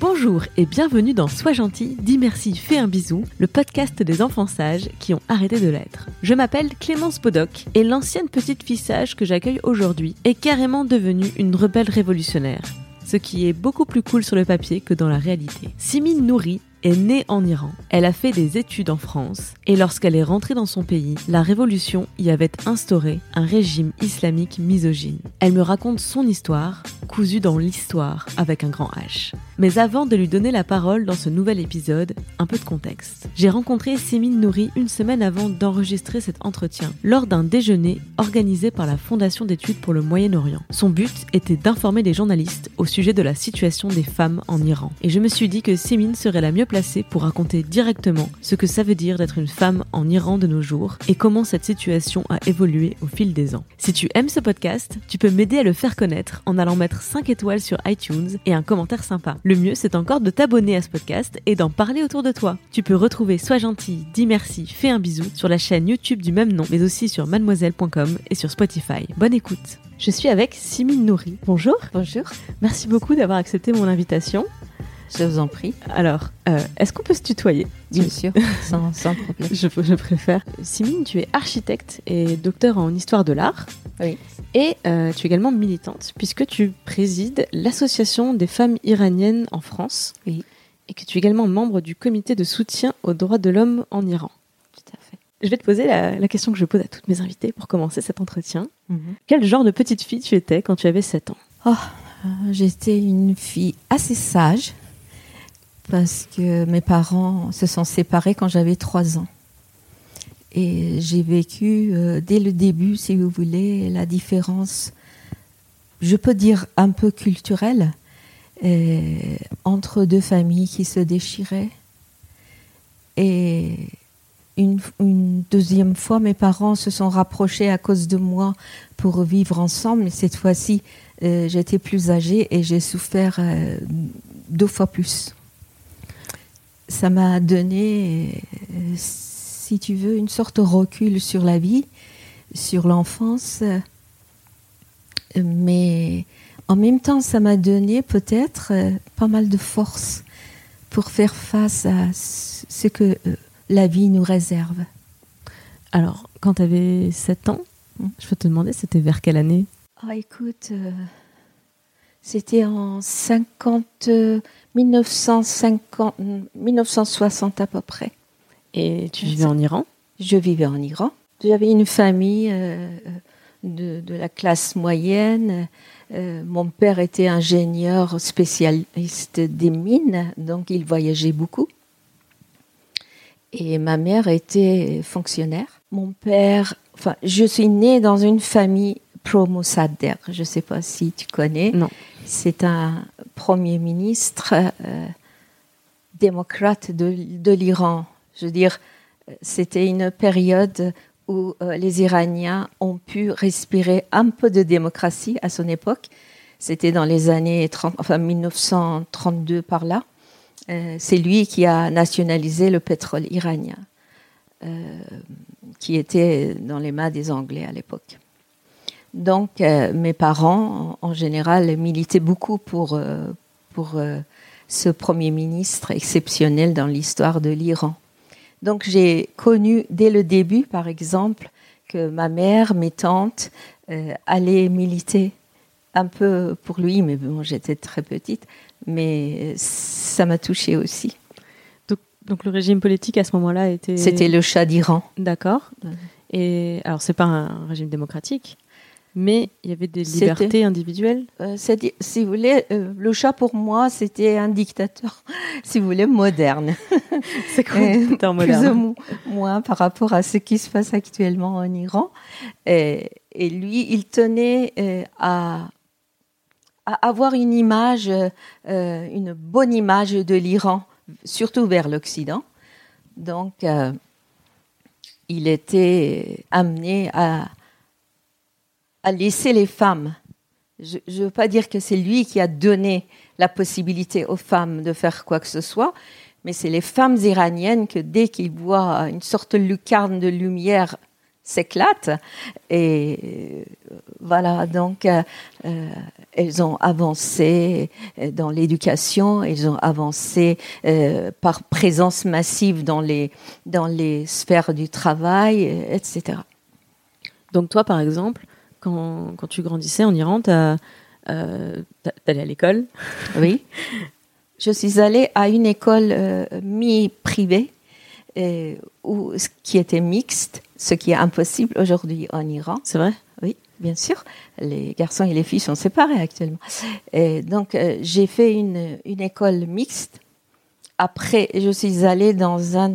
Bonjour et bienvenue dans Sois gentil, dis merci, fais un bisou, le podcast des enfants sages qui ont arrêté de l'être. Je m'appelle Clémence Podoc et l'ancienne petite fille sage que j'accueille aujourd'hui est carrément devenue une rebelle révolutionnaire. Ce qui est beaucoup plus cool sur le papier que dans la réalité. Simine Nouri est née en Iran. Elle a fait des études en France et lorsqu'elle est rentrée dans son pays, la révolution y avait instauré un régime islamique misogyne. Elle me raconte son histoire, cousue dans l'histoire avec un grand H. Mais avant de lui donner la parole dans ce nouvel épisode, un peu de contexte. J'ai rencontré Simine Nouri une semaine avant d'enregistrer cet entretien, lors d'un déjeuner organisé par la Fondation d'études pour le Moyen-Orient. Son but était d'informer les journalistes au sujet de la situation des femmes en Iran. Et je me suis dit que Simine serait la mieux placée pour raconter directement ce que ça veut dire d'être une femme en Iran de nos jours et comment cette situation a évolué au fil des ans. Si tu aimes ce podcast, tu peux m'aider à le faire connaître en allant mettre 5 étoiles sur iTunes et un commentaire sympa. Le mieux, c'est encore de t'abonner à ce podcast et d'en parler autour de toi. Tu peux retrouver Sois gentil, dis merci, fais un bisou sur la chaîne YouTube du même nom, mais aussi sur mademoiselle.com et sur Spotify. Bonne écoute. Je suis avec Simine Nouri. Bonjour. Bonjour, Merci beaucoup d'avoir accepté mon invitation. Je vous en prie. Alors, euh, est-ce qu'on peut se tutoyer Bien sûr, sans, sans problème. je, je préfère. Simine, tu es architecte et docteur en histoire de l'art. Oui. Et euh, tu es également militante, puisque tu présides l'Association des femmes iraniennes en France. Oui. Et que tu es également membre du comité de soutien aux droits de l'homme en Iran. Tout à fait. Je vais te poser la, la question que je pose à toutes mes invitées pour commencer cet entretien. Quel genre de petite fille tu étais quand tu avais 7 ans? Oh, euh, j'étais une fille assez sage parce que mes parents se sont séparés quand j'avais 3 ans. Et j'ai vécu euh, dès le début, si vous voulez, la différence, je peux dire un peu culturelle, euh, entre deux familles qui se déchiraient. Et une, deuxième fois, mes parents se sont rapprochés à cause de moi pour vivre ensemble. Mais cette fois-ci, euh, j'étais plus âgée et j'ai souffert deux fois plus. Ça m'a donné, euh, si tu veux, une sorte de recul sur la vie, sur l'enfance. Mais en même temps, ça m'a donné peut-être euh, pas mal de force pour faire face à ce que euh, la vie nous réserve. Alors, quand tu avais 7 ans, je peux te demander, c'était vers quelle année? Ah, écoute, euh, c'était en 50, euh, 1950, 1960 à peu près. Et tu vivais en Iran? Je vivais en Iran. J'avais une famille euh, de, de la classe moyenne. Euh, mon père était ingénieur spécialiste des mines, donc il voyageait beaucoup. Et ma mère était fonctionnaire. Mon père, enfin, je suis née dans une famille pro-Mossadegh. Je ne sais pas si tu connais. Non. C'est un premier ministre euh, démocrate de, l'Iran. Je veux dire, c'était une période où euh, les Iraniens ont pu respirer un peu de démocratie à son époque. C'était dans les années 30, enfin 1932 par là. Euh, c'est lui qui a nationalisé le pétrole iranien, qui était dans les mains des Anglais à l'époque. Donc, euh, mes parents, en, en général, militaient beaucoup pour, euh, pour euh, ce Premier ministre exceptionnel dans l'histoire de l'Iran. Donc, j'ai connu dès le début, par exemple, que ma mère, mes tantes allaient militer un peu pour lui, mais bon, j'étais très petite, mais ça m'a touchée aussi. donc, donc le régime politique à ce moment-là était. C'était le Shah d'Iran. D'accord. Et alors, c'est pas un régime démocratique, mais il y avait des libertés individuelles. Euh, si vous voulez, euh, le Shah pour moi, c'était un dictateur, si vous voulez, moderne. C'est quoi Euh, un plus moderne ou mo- moins par rapport à ce qui se passe actuellement en Iran. Et, et lui, il tenait euh, à, avoir une image, une bonne image de l'Iran, surtout vers l'Occident. Donc, il était amené à, à laisser les femmes. Je ne veux pas dire que c'est lui qui a donné la possibilité aux femmes de faire quoi que ce soit, mais c'est les femmes iraniennes que dès qu'ils voient une sorte de lucarne de lumière s'éclate et euh, voilà donc euh, euh, elles ont avancé dans l'éducation elles ont avancé par présence massive dans les dans les sphères du travail etc donc toi par exemple quand, quand tu grandissais en Iran tu euh, à l'école oui je suis allée à une école mi-privée qui était mixte ce qui est impossible aujourd'hui en Iran. C'est vrai? Oui, bien sûr. Les garçons et les filles sont séparés actuellement. Et donc, euh, j'ai fait une, une école mixte. Après, je suis allée dans un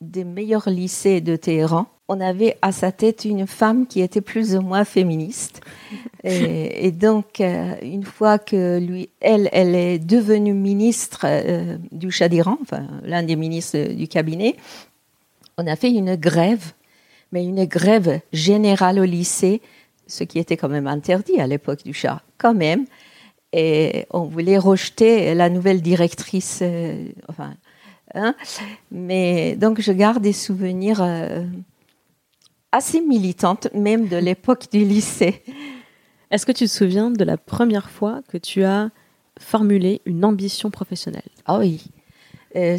des meilleurs lycées de Téhéran. On avait à sa tête une femme qui était plus ou moins féministe. Et, donc, euh, une fois que lui, elle, elle est devenue ministre euh, du Shah d'Iran, enfin, l'un des ministres du cabinet, on a fait une grève mais une grève générale au lycée, ce qui était quand même interdit à l'époque du chat, quand même. Et on voulait rejeter la nouvelle directrice. Euh, enfin, hein. Mais donc je garde des souvenirs euh, assez militantes, même de l'époque du lycée. Est-ce que tu te souviens de la première fois que tu as formulé une ambition professionnelle? Ah oui. Euh,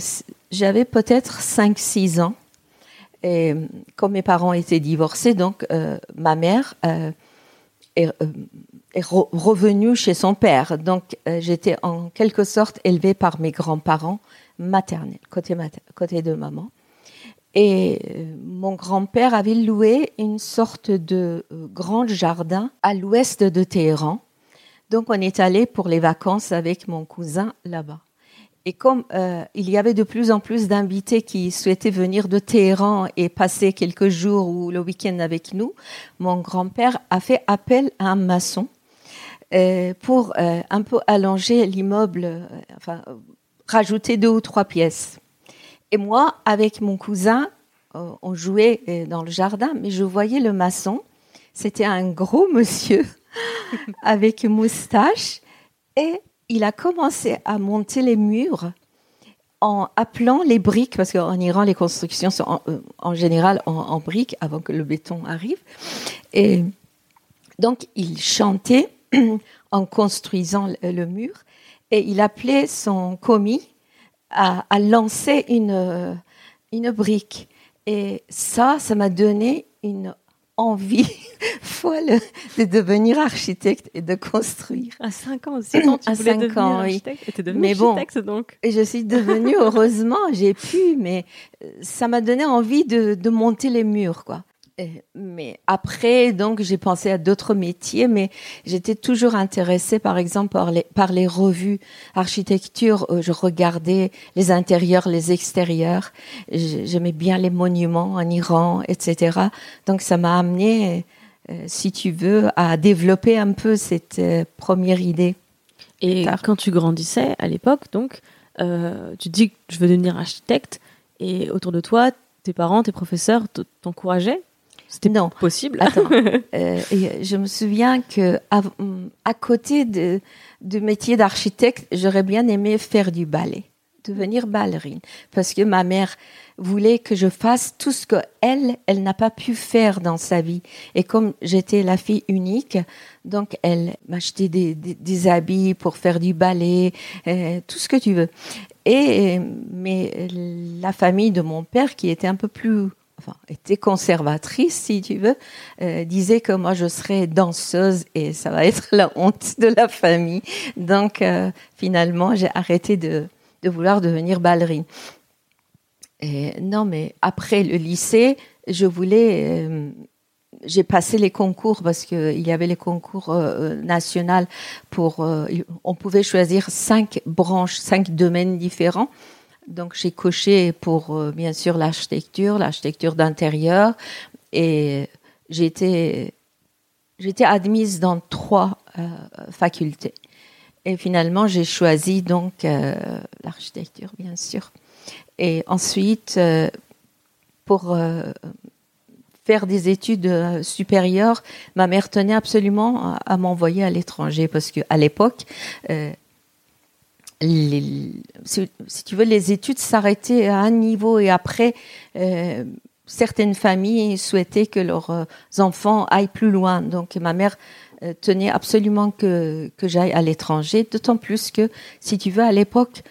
j'avais peut-être 5-6 ans. Et comme mes parents étaient divorcés, donc euh, ma mère euh, est, euh, revenue chez son père. Donc j'étais en quelque sorte élevée par mes grands-parents maternels, côté, côté de maman. Et mon grand-père avait loué une sorte de grand jardin à l'ouest de Téhéran. Donc on est allé pour les vacances avec mon cousin là-bas. Et comme euh, il y avait de plus en plus d'invités qui souhaitaient venir de Téhéran et passer quelques jours ou le week-end avec nous, mon grand-père a fait appel à un maçon euh, pour euh, un peu allonger l'immeuble, enfin rajouter deux ou trois pièces. Et moi, avec mon cousin, on jouait dans le jardin, mais je voyais le maçon. C'était un gros monsieur avec moustache et il a commencé à monter les murs en appelant les briques, parce qu'en Iran, les constructions sont en, euh, général en, briques avant que le béton arrive. Et donc, il chantait en construisant le, mur et il appelait son commis à, à lancer une, une brique. Et ça, ça m'a donné une envie folle de devenir architecte et de construire. À 5 ans aussi, quand tu à 5 ans, architecte, oui. Et mais bon, donc. Et je suis devenue, heureusement, j'ai pu, mais euh, ça m'a donné envie de, de monter les murs, quoi mais après, donc, j'ai pensé à d'autres métiers, mais j'étais toujours intéressée, par exemple, par les, par les revues architecture. je regardais les intérieurs, les extérieurs. J'aimais bien les monuments en Iran, etc. Donc, ça m'a amené, euh, si tu veux, à développer un peu cette euh, première idée. Et quand tu grandissais à l'époque, donc, euh, tu dis que je veux devenir architecte, et autour de toi, tes parents, tes professeurs t'encourageaient c'était non possible. Attends. Euh, je me souviens que à, côté de, du métier d'architecte, j'aurais bien aimé faire du ballet, devenir ballerine, parce que ma mère voulait que je fasse tout ce que elle, elle n'a pas pu faire dans sa vie. Et comme j'étais la fille unique, donc elle m'achetait des, des, habits pour faire du ballet, euh, tout ce que tu veux. Et mais la famille de mon père, qui était un peu plus enfin, était conservatrice, si tu veux, euh, disait que moi je serais danseuse et ça va être la honte de la famille. Donc euh, finalement, j'ai arrêté de, de, vouloir devenir ballerine. Et, non, mais après le lycée, je voulais. Euh, j'ai passé les concours parce qu'il y avait les concours nationaux pour. on pouvait choisir cinq branches, cinq domaines différents. Donc j'ai coché pour euh, bien sûr l'architecture, l'architecture d'intérieur et j'étais j'étais admise dans trois euh, facultés. Et finalement, j'ai choisi donc euh, l'architecture, bien sûr. Et ensuite, pour faire des études supérieures, ma mère tenait absolument à, m'envoyer à l'étranger parce qu'à l'époque, si, tu veux, les études s'arrêtaient à un niveau et après, certaines familles souhaitaient que leurs enfants aillent plus loin. Donc ma mère euh, tenait absolument que, que j'aille à l'étranger, d'autant plus que, si tu veux, à l'époque,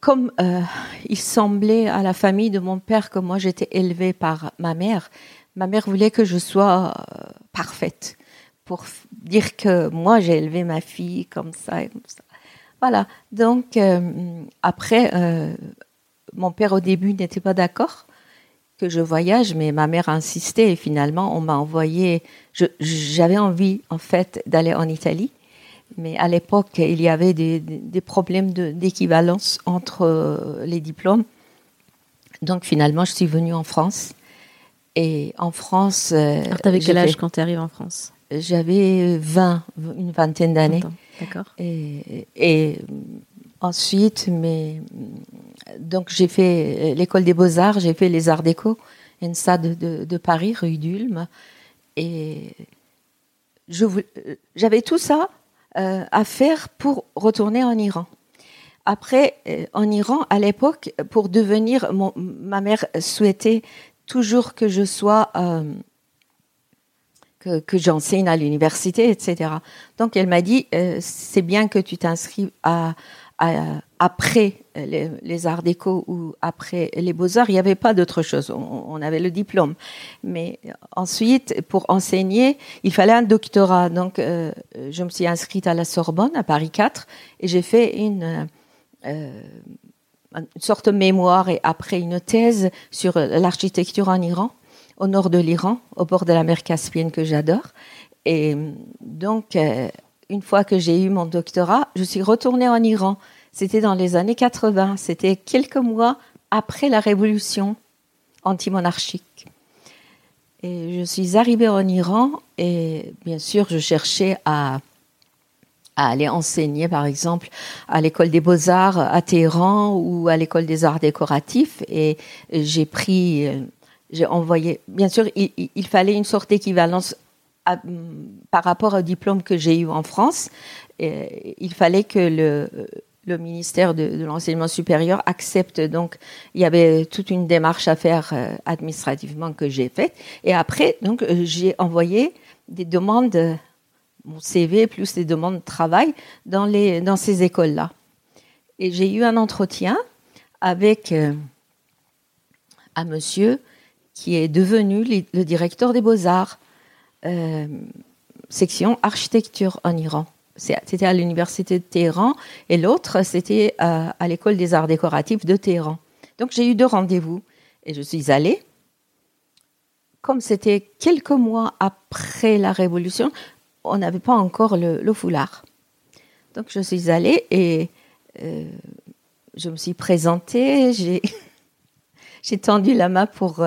comme euh, il semblait à la famille de mon père que moi j'étais élevée par ma mère, ma mère voulait que je sois euh, parfaite pour dire que moi j'ai élevé ma fille comme ça et comme ça. Voilà. Donc après, mon père au début n'était pas d'accord que je voyage, mais ma mère a insisté et finalement on m'a envoyé. J'avais envie en fait d'aller en Italie, mais à l'époque il y avait des, des problèmes d'équivalence entre euh, les diplômes. Donc finalement je suis venue en France. Et en France. Euh, Alors t'avais quel âge quand tu arrives en France? J'avais 20, une vingtaine d'années. D'accord. Et, ensuite, mais donc j'ai fait l'école des beaux-arts, j'ai fait les arts déco, ENSA de, de, Paris, rue d'Ulm. Et j'avais tout ça euh, à faire pour retourner en Iran. Après, euh, en Iran, à l'époque, pour devenir, ma mère souhaitait toujours que je sois, euh, que, j'enseigne à l'université, etc. Donc elle m'a dit, c'est bien que tu t'inscrives après les, arts déco ou après les beaux-arts, il n'y avait pas d'autre chose. On, avait le diplôme. Mais ensuite, pour enseigner, il fallait un doctorat. Donc, euh, je me suis inscrite à la Sorbonne, à Paris 4, et j'ai fait une, euh, une sorte de mémoire et après une thèse sur l'architecture en Iran, au nord de l'Iran, au bord de la mer Caspienne que j'adore. Et donc, euh, une fois que j'ai eu mon doctorat, je suis retournée en Iran. C'était dans les années 80. C'était quelques mois après la révolution anti-monarchique. Et je suis arrivée en Iran et bien sûr, je cherchais à, aller enseigner, par exemple, à l'école des beaux-arts à Téhéran ou à l'école des arts décoratifs. Et j'ai pris, j'ai envoyé, bien sûr, il fallait une sorte d'équivalence par rapport au diplôme que j'ai eu en France, il fallait que le, ministère de, l'enseignement supérieur accepte. Donc, il y avait toute une démarche à faire euh, administrativement que j'ai faite. Et après, donc, euh, j'ai envoyé des demandes, mon CV plus des demandes de travail dans, les, dans ces écoles-là. Et j'ai eu un entretien avec euh, un monsieur qui est devenu le directeur des beaux-arts euh, section architecture en Iran. C'était à l'université de Téhéran et l'autre, c'était à, l'école des arts décoratifs de Téhéran. Donc j'ai eu deux rendez-vous et je suis allée. Comme c'était quelques mois après la Révolution, on n'avait pas encore le, foulard. Donc je suis allée et euh, je me suis présentée, j'ai tendu la main pour,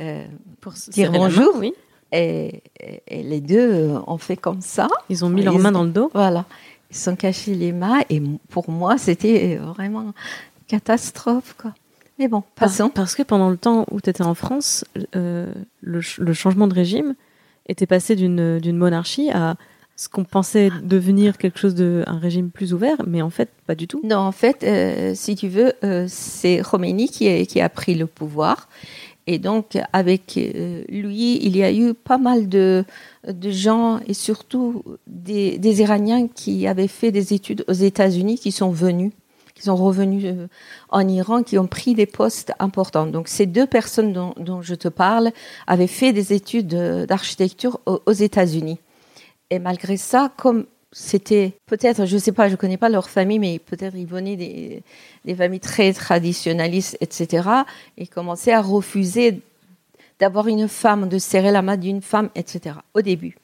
euh, pour dire bonjour. oui. Et, les deux ont fait comme ça. Ils ont mis leurs mains dans le dos Voilà. Ils sont cachés les mains. Et pour moi, c'était vraiment catastrophe. Quoi. Mais bon, passons. Parce, que pendant le temps où tu étais en France, euh, le, changement de régime était passé d'une monarchie à ce qu'on pensait devenir quelque chose de un régime plus ouvert, mais en fait pas du tout. Non, en fait, euh, si tu veux, euh, c'est Khomeini qui, a pris le pouvoir et donc, avec euh, lui, il y a eu pas mal de, gens, et surtout des, Iraniens qui avaient fait des études aux États-Unis, qui sont venus, qui sont revenus en Iran, qui ont pris des postes importants. Donc, ces deux personnes dont, je te parle avaient fait des études d'architecture aux États-Unis. Et malgré ça, comme c'était peut-être, je ne sais pas, je ne connais pas leur famille, mais peut-être ils venaient des, familles très traditionnalistes, etc. Et commençaient à refuser d'avoir une femme, de serrer la main d'une femme, etc. Au début.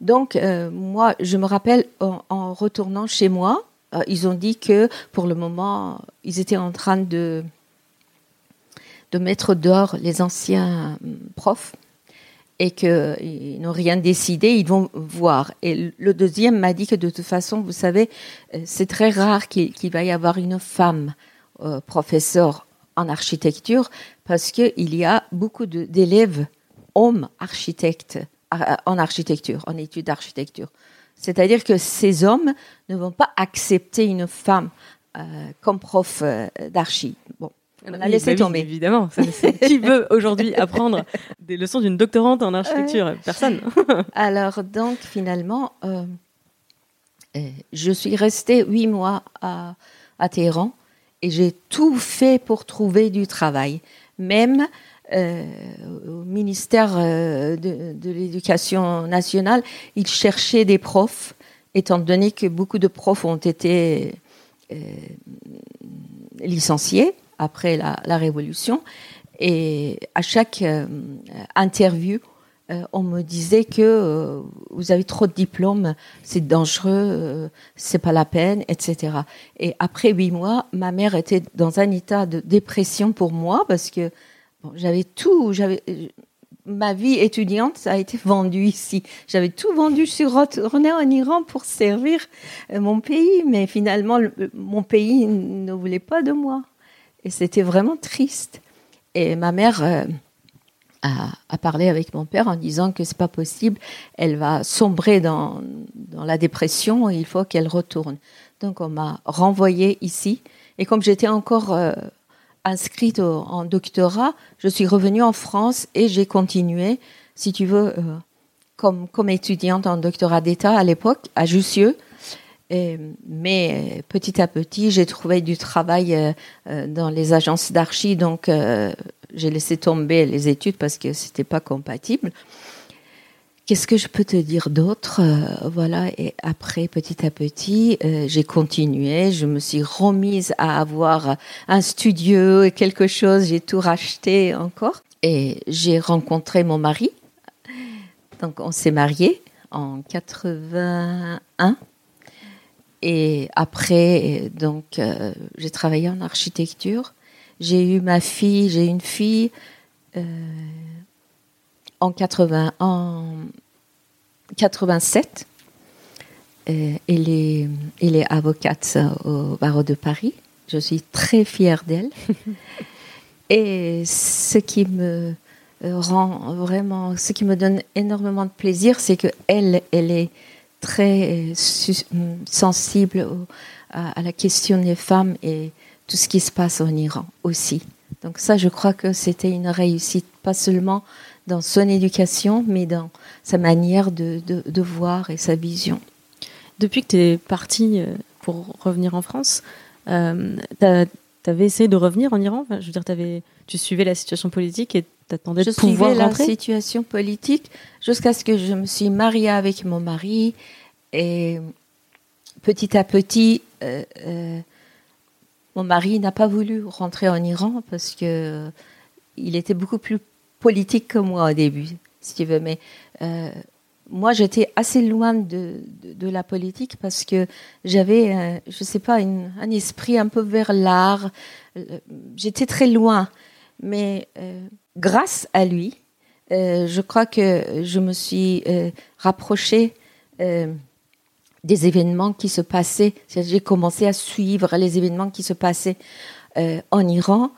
Donc, euh, moi, je me rappelle en, retournant chez moi, euh, ils ont dit que pour le moment, ils étaient en train de, de mettre dehors les anciens hum, profs et qu'ils n'ont rien décidé, ils vont voir. Et le deuxième m'a dit que de toute façon, vous savez, c'est très rare qu'il va y avoir une femme professeure en architecture parce qu'il y a beaucoup d'élèves hommes architectes en architecture, en études d'architecture. C'est-à-dire que ces hommes ne vont pas accepter une femme euh, comme prof euh, d'archi. Bon, on a laissé bah tomber. évidemment. Qui veut aujourd'hui apprendre des leçons d'une doctorante en architecture Personne. Alors donc finalement, euh, je suis restée huit mois à, à Téhéran et j'ai tout fait pour trouver du travail. Même euh, au ministère euh, de, l'Éducation nationale, ils cherchaient des profs, étant donné que beaucoup de profs ont été euh, licenciés après la, Révolution. Et à chaque interview, on me disait que vous avez trop de diplômes, c'est dangereux, c'est pas la peine, etc. Et après huit mois, ma mère était dans un état de dépression pour moi parce que j'avais tout, j'avais ma vie étudiante, ça a été vendu ici. J'avais tout vendu. Je suis retournée en Iran pour servir euh, mon pays, mais finalement, mon pays ne voulait pas de moi. Et c'était vraiment triste. Et ma mère euh, a, parlé avec mon père en disant que c'est pas possible. Elle va sombrer dans, la dépression et il faut qu'elle retourne. Donc, on m'a renvoyée ici. Et comme j'étais encore euh, inscrite en doctorat, je suis revenue en France et j'ai continué, si tu veux, euh, comme étudiante en doctorat d'État à l'époque, à Jussieu. Mais petit à petit, j'ai trouvé du travail euh, dans les agences d'archi, donc euh, j'ai laissé tomber les études parce que c'était pas compatible. Qu'est-ce que je peux te dire d'autre euh, Voilà, et après, petit à petit, euh, j'ai continué. Je me suis remise à avoir un studio et quelque chose. J'ai tout racheté encore. Et j'ai rencontré mon mari. Donc, on s'est mariés en 81. Et après, donc, euh, j'ai travaillé en architecture. J'ai eu ma fille, j'ai une fille en 80, en 87. Euh, elle, est, elle est avocate au barreau de Paris. Je suis très fière d'elle. Et ce qui me rend vraiment, ce qui me donne énormément de plaisir, c'est que elle, elle est très sensible à, à, la question des femmes et tout ce qui se passe en Iran aussi. Donc ça, je crois que c'était une réussite, pas seulement dans son éducation, mais dans sa manière de, de, voir et sa vision. Depuis que tu es partie euh, pour revenir en France, euh, tu avais essayé de revenir en Iran? Je veux dire, avais, tu suivais la situation politique et t'attendais de pouvoir rentrer Je suivais la situation politique jusqu'à ce que je me suis mariée avec mon mari. Et petit à petit, euh, euh, mon mari n'a pas voulu rentrer en Iran parce que il était beaucoup plus politique que moi au début, si tu veux. Mais euh, moi, j'étais assez loin de, de, la politique parce que j'avais, euh, je sais pas, un esprit un peu vers l'art. Euh, j'étais très loin. Mais grâce à lui, je crois que je me suis rapprochée des événements qui se passaient. J'ai commencé à suivre les événements qui se passaient en Iran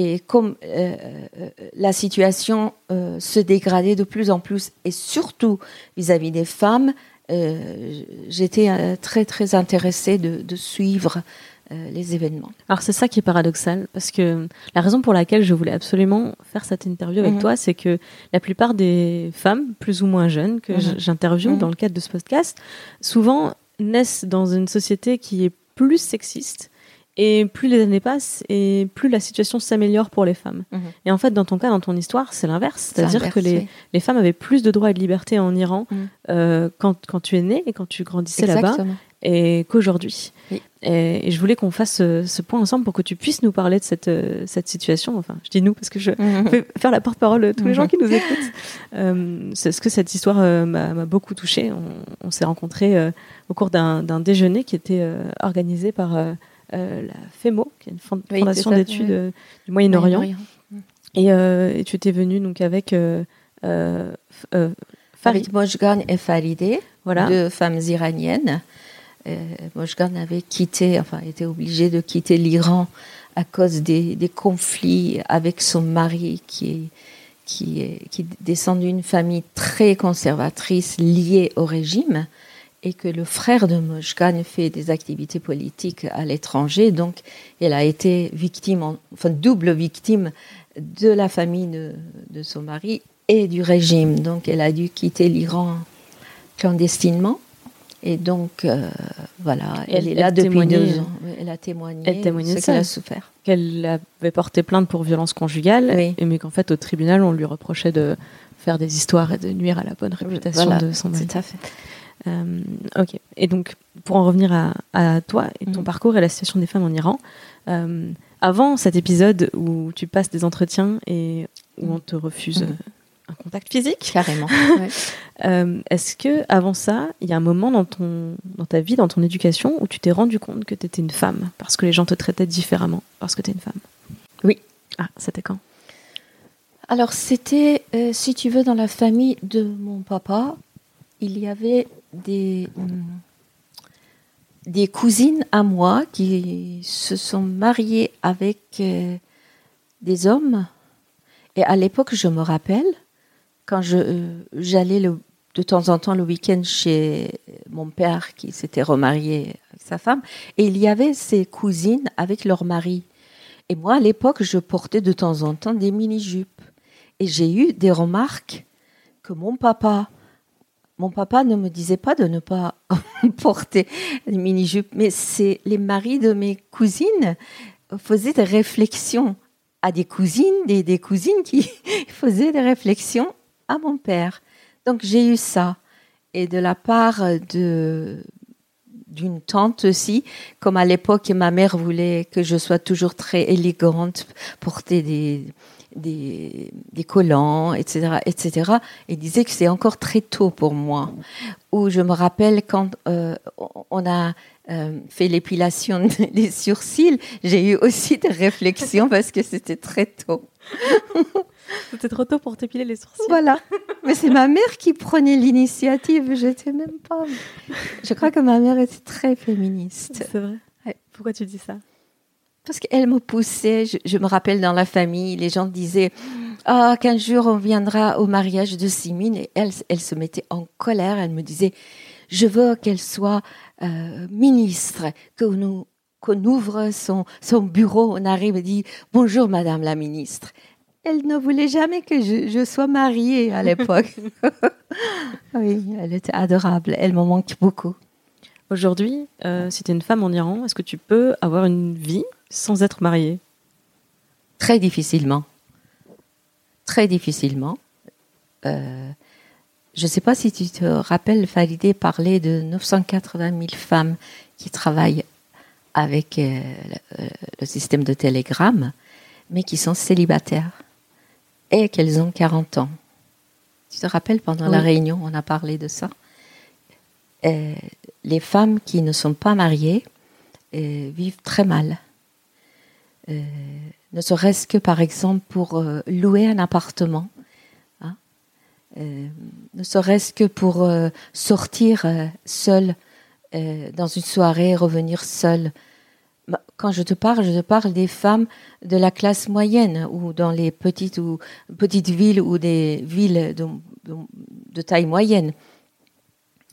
et comme euh, euh, la situation euh, se dégradait de plus en plus, et surtout vis-à-vis des femmes, j'étais très très intéressée de, suivre les événements. Alors c'est ça qui est paradoxal, parce que la raison pour laquelle je voulais absolument faire cette interview avec mhm. toi, c'est que la plupart des femmes, plus ou moins jeunes, que mhm. j'interviewe mhm. dans le cadre de ce podcast, souvent naissent dans une société qui est plus sexiste, et plus les années passent, et plus la situation s'améliore pour les femmes. Et en fait, dans ton cas, dans ton histoire, c'est l'inverse. C'est-à-dire que les, les, femmes avaient plus de droits et de liberté en Iran euh, quand, quand, tu es né et quand tu grandissais là-bas, et qu'aujourd'hui. Et, je voulais qu'on fasse ce, point ensemble pour que tu puisses nous parler de cette, euh, cette situation. Enfin, je dis nous parce que je mhm. vais faire la porte-parole de tous les gens qui nous écoutent. Euh, c'est ce que cette histoire euh, m'a beaucoup touchée. On, on s'est rencontrés au cours d'un déjeuner qui était organisé par euh, la FEMO, qui est une fondation d'études euh, du Moyen-Orient. Et, euh, et, tu étais venue donc avec Farid Mojgan et Farideh, voilà. deux femmes iraniennes. Euh, Mojgan avait quitté, enfin, était obligée de quitter l'Iran à cause des, conflits avec son mari qui est, qui, descend d'une famille très conservatrice liée au régime et que le frère de Mojgan fait des activités politiques à l'étranger. Donc, elle a été victime, enfin double victime de la famille de son mari et du régime. Donc elle a dû quitter l'Iran clandestinement. Et donc, euh, voilà, elle, est là depuis deux ans. Elle a témoigné, elle témoignait ce qu'elle a souffert. Qu'elle avait porté plainte pour violence conjugale, et mais qu'en fait, au tribunal, on lui reprochait de faire des histoires et de nuire à la bonne réputation de son mari. Tout à fait. Euh, ok. Et donc, pour en revenir à, toi et ton mm. parcours et la situation des femmes en Iran, euh, avant cet épisode où tu passes des entretiens et où on te refuse mm un contact physique. Carrément. Euh, est-ce que avant ça, il y a un moment dans ton dans ta vie, dans ton éducation, où tu t'es rendu compte que tu étais une femme parce que les gens te traitaient différemment parce que tu es une femme? Oui. Ah, c'était quand? Alors c'était, euh, si tu veux, dans la famille de mon papa, il y avait des hum, des cousines à moi qui se sont mariées avec euh, des hommes. Et à l'époque, je me rappelle, quand euh, j'allais de temps en temps le week-end chez mon père qui s'était remarié avec sa femme, et il y avait ses cousines avec leur mari. Et moi, à l'époque, je portais de temps en temps des mini-jupes. Et j'ai eu des remarques que mon papa, mon papa ne me disait pas de ne pas porter des mini-jupes, mais c'est les maris de mes cousines faisaient des réflexions à des cousines, des, des cousines qui faisaient des réflexions à mon père. Donc j'ai eu ça. Et de la part de d'une tante aussi, comme à l'époque ma mère voulait que je sois toujours très élégante, porter des, des, collants, etc., etc. Et disait que c'est encore très tôt pour moi. Ou je me rappelle quand euh, on a euh, fait l'épilation des sourcils, j'ai eu aussi des réflexions parce que c'était très tôt. C'était trop tôt pour t'épiler les sourcils. Voilà. Mais c'est ma mère qui prenait l'initiative. J'étais même pas. Je crois que ma mère était très féministe. C'est vrai. Pourquoi tu dis ça? Parce qu'elle me poussait. Je, me rappelle dans la famille, les gens disaient Ah, qu'un jour on viendra au mariage de Simine. Et elle, elle se mettait en colère. Elle me disait Je veux qu'elle soit euh, ministre, que nous qu'on ouvre son, son bureau, on arrive et dit Bonjour, Madame la ministre elle ne voulait jamais que je, sois mariée à l'époque. oui, elle était adorable. Elle me manque beaucoup. Aujourd'hui, euh, si tu es une femme en Iran, est-ce que tu peux avoir une vie sans être mariée? Très difficilement. Très difficilement. Euh, je ne sais pas si tu te rappelles, Farideh parlait de 980 000 femmes qui travaillent avec euh, le système de télégramme, mais qui sont célibataires et qu'elles ont 40 ans. Tu te rappelles, pendant la réunion, on a parlé de ça. Euh, les femmes qui ne sont pas mariées euh, vivent très mal. Euh, ne serait-ce que, par exemple, pour louer un appartement. Hein. ne serait-ce que pour sortir seule dans une soirée, revenir seule bah, quand je te parle, je te parle des femmes de la classe moyenne ou dans les petites ou petites villes ou des villes de, taille moyenne.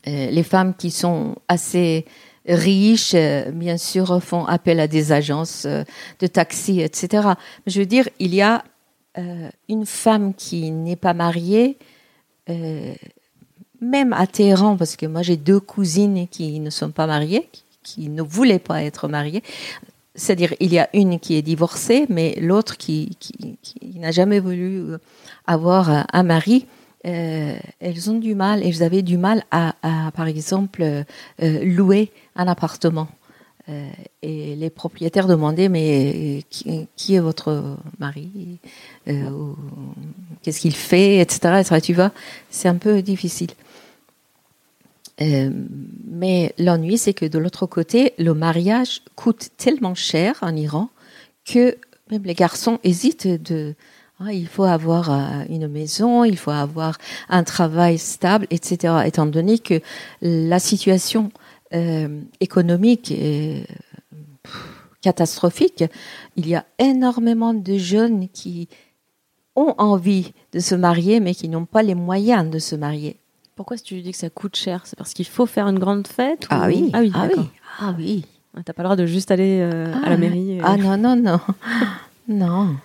Euh, les femmes qui sont assez riches, euh, bien sûr, font appel à des agences euh, de taxi, etc. Je veux dire, il y a une femme qui n'est pas mariée, même à Téhéran, parce que moi j'ai deux cousines qui ne sont pas mariées, qui ne voulait pas être mariée. C'est-à-dire, il y a une qui est divorcée, mais l'autre qui, n'a jamais voulu euh, avoir un mari. Euh, elles ont du mal, elles avaient du mal à, par exemple, euh, louer un appartement. et les propriétaires demandaient, mais qui, est votre mari? Qu'est-ce qu'il fait? Etc., etc. Tu vois, c'est un peu difficile. Euh, mais l'ennui, c'est que de l'autre côté, le mariage coûte tellement cher en Iran que même les garçons hésitent de, Ah, il faut avoir euh, une maison, il faut avoir un travail stable, etc. Étant donné que la situation euh, économique est catastrophique, il y a énormément de jeunes qui ont envie de se marier, mais qui n'ont pas les moyens de se marier. Pourquoi si tu dis que ça coûte cher C'est parce qu'il faut faire une grande fête ah, oui. ah oui, ah oui, ah oui. T'as pas le droit de juste aller euh, à la mairie. Ah non non non non.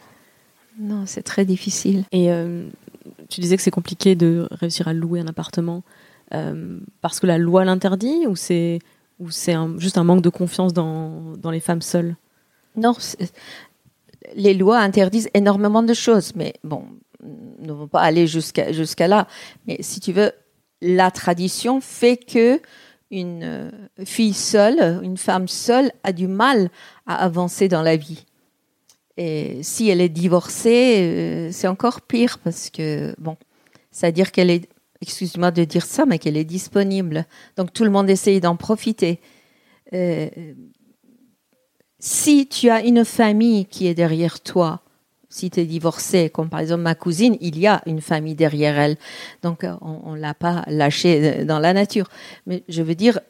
Non, c'est très difficile. Et euh, tu disais que c'est compliqué de réussir à louer un appartement euh, parce que la loi l'interdit ou c'est ou c'est juste un manque de confiance dans, dans les femmes seules? Non, les lois interdisent énormément de choses, mais bon, ne vont pas aller jusqu'à jusqu'à là. Mais si tu veux, la tradition fait que une euh, fille seule, une femme seule, a du mal à avancer dans la vie. Et si elle est divorcée, euh, c'est encore pire parce que, bon, c'est-à-dire qu'elle est, excuse-moi de dire ça, mais qu'elle est disponible. Donc tout le monde essaye d'en profiter. Euh, si tu as une famille qui est derrière toi, si tu es divorcé, comme par exemple ma cousine, il y a une famille derrière elle. Donc euh, on ne l'a pas lâchée dans la nature. Mais je veux dire,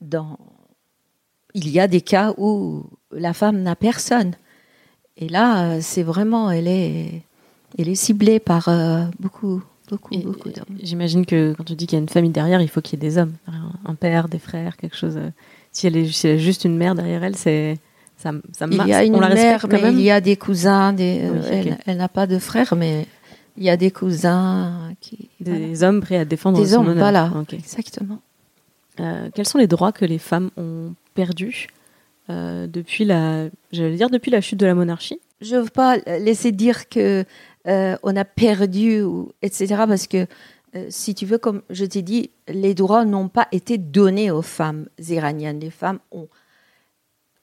dans... il y a des cas où la femme n'a personne. Et là, euh, c'est vraiment, elle est, elle est ciblée par euh, beaucoup, beaucoup, beaucoup d'hommes. J'imagine que quand tu dis qu'il y a une famille derrière, il faut qu'il y ait des hommes, un père, des frères, quelque chose. Euh, si elle est, si elle juste une mère derrière elle, c'est ça, ça Il y a une mère, mais il y a des cousins. Des, Elle, n'a pas de frères, mais il y a des cousins qui. Des hommes prêts à défendre des son hommes, Voilà, exactement. quels sont les droits que les femmes ont perdus euh, depuis la, j'allais dire depuis la chute de la monarchie? Je ne veux pas laisser dire que euh, on a perdu, ou, etc. Parce que euh, si tu veux, comme je t'ai dit, les droits n'ont pas été donnés aux femmes iraniennes. Les femmes ont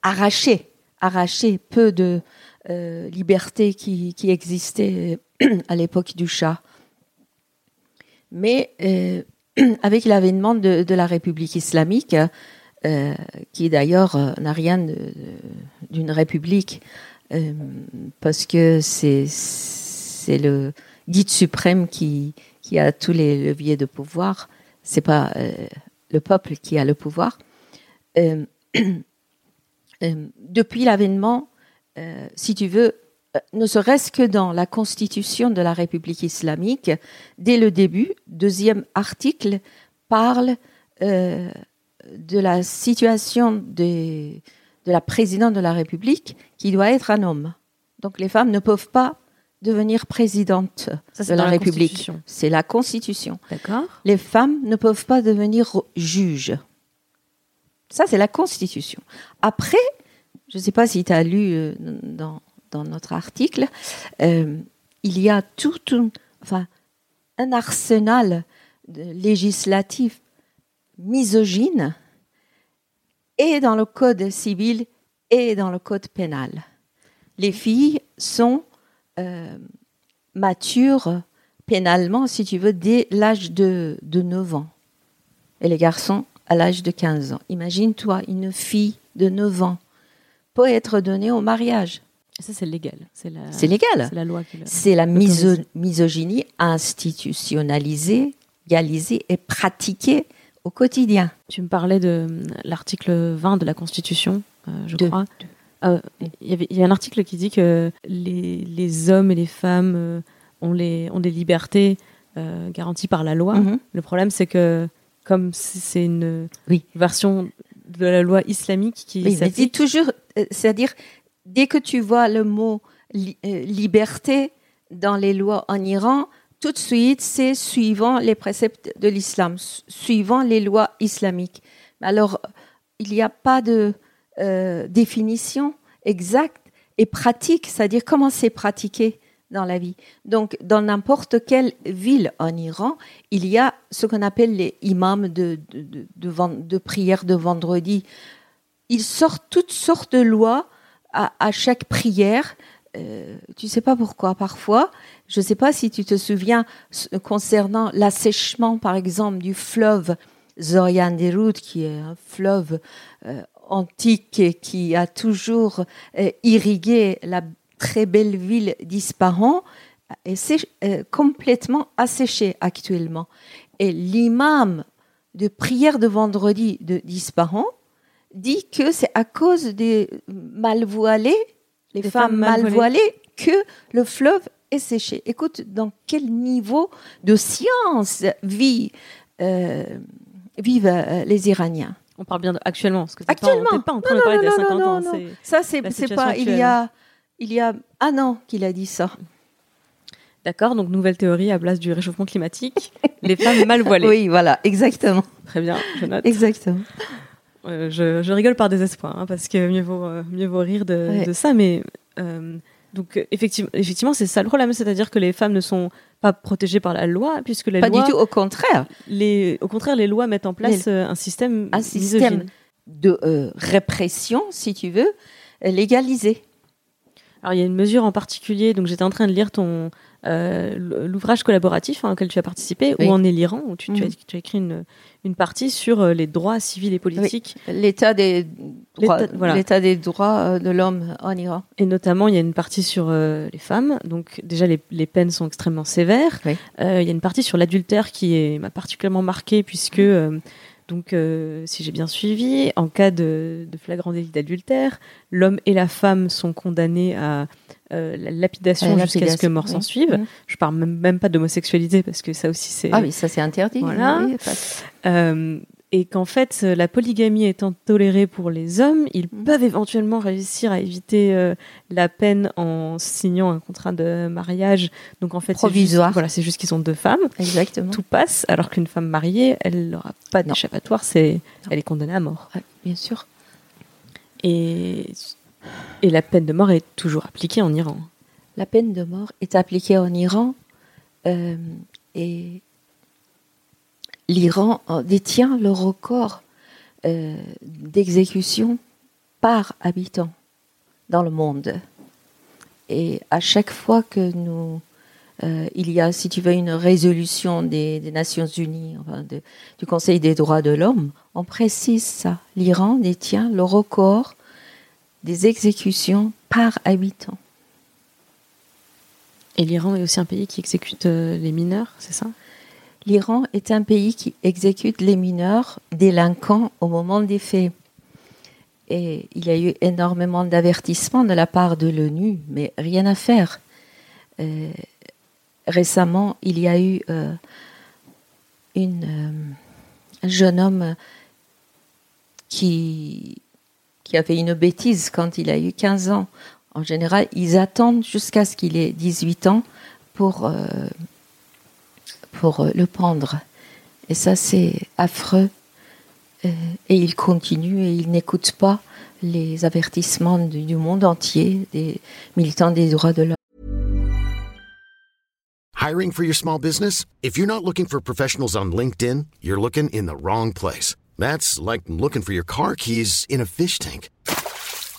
arraché, arraché peu de liberté qui, qui existait à l'époque du Shah. Mais avec l'avènement de, la République islamique, euh, qui d'ailleurs euh, n'a rien d'une république, euh, parce que c'est le guide suprême qui, qui a tous les leviers de pouvoir. C'est pas le peuple qui a le pouvoir. depuis l'avènement, si tu veux, ne serait-ce que dans la constitution de la République islamique, dès le début, deuxième article parle de la situation de, de la présidente de la République qui doit être un homme. Donc les femmes ne peuvent pas devenir présidente de la, République. C'est la Constitution. D'accord. Les femmes ne peuvent pas devenir juges. Ça, c'est la Constitution. Après, je ne sais pas si tu as lu euh, dans, notre article, euh, il y a tout un arsenal législatif misogyne et dans le code civil et dans le code pénal. Les filles sont euh, matures pénalement, si tu veux, dès l'âge de, de 9 ans. Et les garçons à l'âge de 15 ans. Imagine-toi, une fille de 9 ans peut être donnée au mariage. Ça, c'est légal. C'est légal. C'est la loi. C'est la misogynie institutionnalisée, légalisée et pratiquée au quotidien. Tu me parlais de euh, l'article 20 de la Constitution, euh, je crois. Euh, il y, a un article qui dit que les, hommes et les femmes ont, les, ont des libertés garanties par la loi. Mhm. Le problème, c'est que comme c'est une version de la loi islamique qui oui, toujours, c'est-à-dire dès que tu vois le mot liberté dans les lois en Iran, tout de suite, c'est suivant les préceptes de l'islam, suivant les lois islamiques. Alors, il n'y a pas de euh, définition exacte et pratique, c'est-à-dire comment c'est pratiqué dans la vie. Donc, dans n'importe quelle ville en Iran, il y a ce qu'on appelle les imams de, de, de, prière de vendredi. Ils sortent toutes sortes de lois à, à chaque prière. Euh, tu sais pas pourquoi parfois je sais pas si tu te souviens concernant l'assèchement, par exemple, du fleuve Zoyanderud, qui est un fleuve euh, antique qui a toujours euh, irrigué la très belle ville d'Ispahan est euh, complètement asséchée actuellement. Et l'imam de prière de vendredi d'Ispahan dit que c'est à cause des mal voilés, les, femmes, mal voilées, que le fleuve est séché. Écoute, dans quel niveau de science vit, euh, vivent euh, les Iraniens? On parle bien actuellement, parce que actuellement. Pas, en train de parler de 50 ans. Ça, c'est pas. Il y a, il y a un an qu'il a dit ça. D'accord, donc nouvelle théorie à place du réchauffement climatique, les femmes mal voilées. Oui, voilà, exactement. Très bien, je note. Exactement. Euh, je, rigole par désespoir, hein, parce que mieux vaut, mieux vaut rire de, ça, mais donc euh, effectivement, effectivement c'est ça le problème, c'est-à-dire que les femmes ne sont pas protégées par la loi, puisque les pas lois... Pas du tout, au contraire. Les, au contraire, les lois mettent en place euh, un système Un système de euh, répression, si tu veux, légalisé. Alors il y a une mesure en particulier, donc j'étais en train de lire ton l'ouvrage collaboratif hein, auquel tu as participé, où en est l'Iran, où tu, tu, as, mhm. tu, as, écrit une, une partie sur euh, les droits civils et politiques. L'état des droits, l'état des droits euh, de l'homme en Iran. Et notamment, il y a une partie sur euh, les femmes. Donc déjà, les, les peines sont extrêmement sévères. il y a une partie sur l'adultère qui m'a particulièrement marquée puisque donc, si j'ai bien suivi, en cas de, de flagrant délit d'adultère, l'homme et la femme sont condamnés à euh, la lapidation jusqu'à ce que mort s'en suive. Je Je parle même, même pas d'homosexualité parce que ça aussi c'est. Ah oui, ça c'est interdit. Voilà. Euh, et qu'en fait, la polygamie étant tolérée pour les hommes, ils mm. peuvent éventuellement réussir à éviter euh, la peine en signant un contrat de mariage. Donc en fait, provisoire. voilà, c'est juste qu'ils ont deux femmes. Exactement. Tout passe, alors qu'une femme mariée, elle n'aura pas d'échappatoire. C'est, elle est condamnée à mort. bien sûr. Et et la peine de mort est toujours appliquée en Iran. La peine de mort est appliquée en Iran euh, et l'Iran détient le record euh, d'exécution par habitant dans le monde. Et à chaque fois que nous, euh, il y a, si tu veux, une résolution des, Nations Unies, du Conseil des droits de l'homme, on précise ça. L'Iran détient le record des exécutions par habitant. Et l'Iran est aussi un pays qui exécute euh, les mineurs, c'est ça? L'Iran est un pays qui exécute les mineurs délinquants au moment des faits. Et il y a eu énormément d'avertissements de la part de l'ONU, mais rien à faire. Euh, récemment, il y a eu euh, une, un jeune homme qui qui a fait une bêtise quand il a eu 15 ans. En général, ils attendent jusqu'à ce qu'il ait 18 ans pour, euh, pour euh, le prendre. Et ça, c'est affreux. Euh, et il continue et il n'écoute pas les avertissements du monde entier, des militants des droits de l'homme. Hiring for your small business? If you're not looking for professionals on LinkedIn, you're looking in the wrong place. That's like looking for your car keys in a fish tank.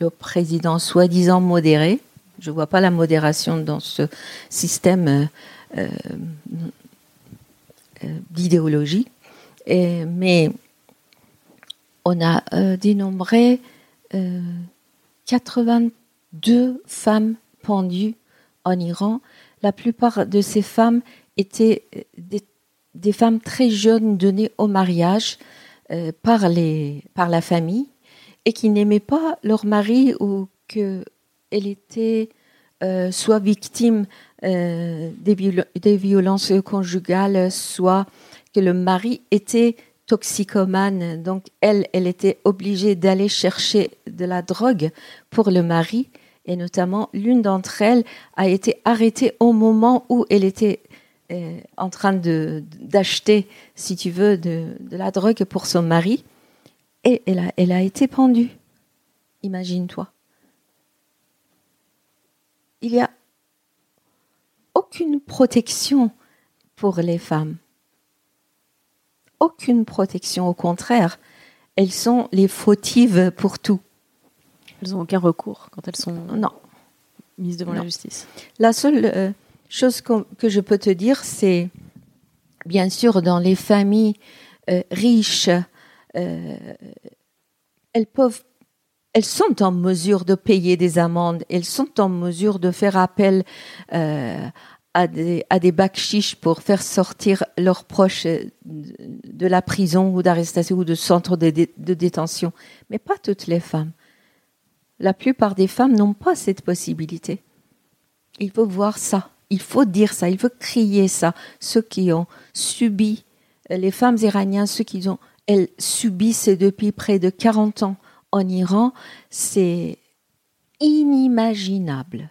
le président soi-disant modéré. Je ne vois pas la modération dans ce système euh, euh, d'idéologie. Mais on a dénombré 82 femmes pendues en Iran. La plupart de ces femmes étaient des, femmes très jeunes données au mariage par la famille et qui n'aimaient pas leur mari ou qu'elle était euh, soit victime euh, des, violences conjugales, soit que le mari était toxicomane. Donc elle, elle était obligée d'aller chercher de la drogue pour le mari. Et notamment, l'une d'entre elles a été arrêtée au moment où elle était euh, en train d'acheter, si tu veux, de, de la drogue pour son mari et elle a, elle a été pendue. Imagine-toi. Il y a aucune protection pour les femmes. Aucune protection, au contraire, elles sont les fautives pour tout. Elles n'ont aucun recours quand elles sont non. mises devant la justice. La seule euh, chose que, je peux te dire, c'est bien sûr dans les familles euh, riches, elles peuvent elles sont en mesure de payer des amendes, elles sont en mesure de faire appel à des, à des pour faire sortir leurs proches de la prison ou d'arrestation ou de centre de, de, détention. Mais pas toutes les femmes. La plupart des femmes n'ont pas cette possibilité. Il faut voir ça, il faut dire ça, il faut crier ça. Ceux qui ont subi, les femmes iraniennes, ceux qui ont, elles subissent depuis près de 40 ans en Iran, c'est inimaginable.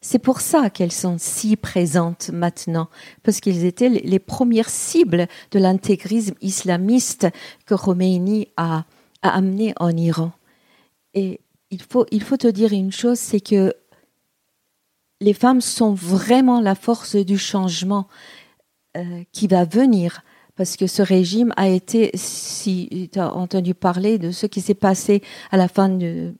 C'est pour ça qu'elles sont si présentes maintenant, parce qu'elles étaient les premières cibles de l'intégrisme islamiste que Khomeini a, amené en Iran. Et il faut, il faut te dire une chose, c'est que les femmes sont vraiment la force du changement euh, qui va venir. Parce que ce régime a été, si tu as entendu parler de ce qui s'est passé à la fin de,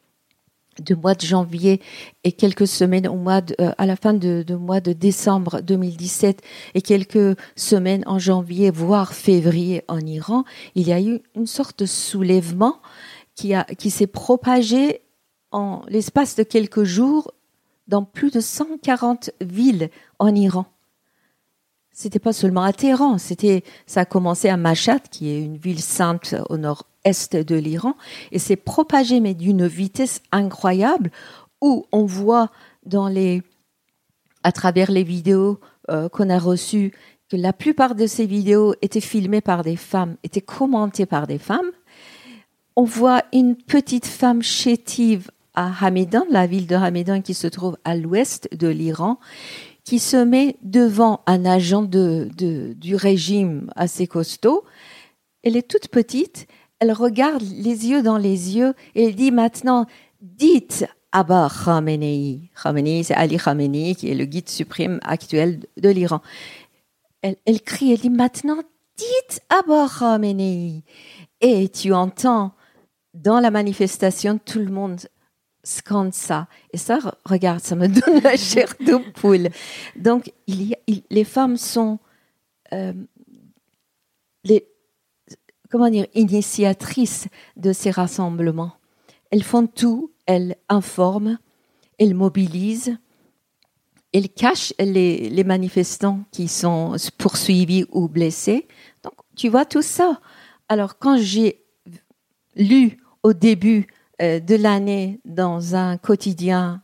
de mois de janvier et quelques semaines au mois euh, à la fin de, mois de décembre 2017 et quelques semaines en janvier, voire février en Iran, il y a eu une sorte de soulèvement qui, a, qui s'est propagé en l'espace de quelques jours dans plus de 140 villes en Iran. C'était pas seulement à Téhéran, c'était, ça a commencé à Mashhad, qui est une ville sainte au nord est de l'Iran et s'est propagé mais d'une vitesse incroyable où on voit dans les à travers les vidéos euh, qu'on a reçues que la plupart de ces vidéos étaient filmées par des femmes, étaient commentées par des femmes. On voit une petite femme chétive à Hamidan, la ville de Hamidan qui se trouve à l'ouest de l'Iran, qui se met devant un agent du régime assez costaud. Elle est toute petite, elle regarde les yeux dans les yeux et elle dit maintenant, dites Abba Khamenei. Khamenei, c'est Ali Khamenei qui est le guide suprême actuel de l'Iran. Elle, crie, elle dit maintenant, dites Abba Khamenei. Et tu entends dans la manifestation, tout le monde scande ça. Et ça, regarde, ça me donne la chair de poule. Donc, les femmes sont euh, les, comment dire, initiatrices de ces rassemblements. Elles font tout, elles informent, elles mobilisent, elles cachent les, manifestants qui sont poursuivis ou blessés. Donc, tu vois tout ça. Alors, quand j'ai lu au début de l'année dans un quotidien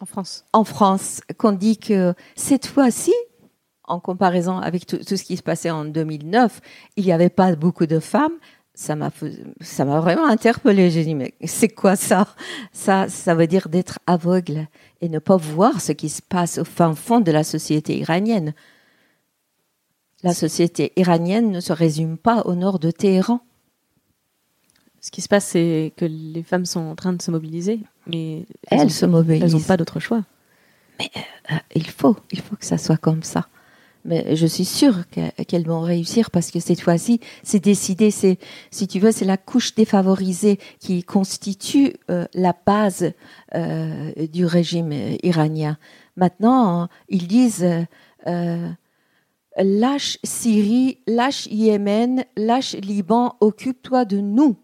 en France, en France qu'on dit que cette fois-ci, en comparaison avec tout, ce qui se passait en 2009, il n'y avait pas beaucoup de femmes. Ça m'a, ça m'a vraiment interpellée. J'ai dit, mais c'est quoi ça? Ça, ça veut dire d'être aveugle et ne pas voir ce qui se passe au fin fond de la société iranienne. La société iranienne ne se résume pas au nord de Téhéran. Ce qui se passe, c'est que les femmes sont en train de se mobiliser, mais elles, se mobilisent. Elles n'ont pas d'autre choix. Mais euh, il faut, il faut que ça soit comme ça mais je suis sûre qu'elles vont réussir parce que cette fois-ci, c'est décidé. C'est, si tu veux, c'est la couche défavorisée qui constitue euh, la base euh, du régime iranien. Maintenant, ils disent euh, lâche Syrie, lâche Yémen, lâche Liban, occupe-toi de nous.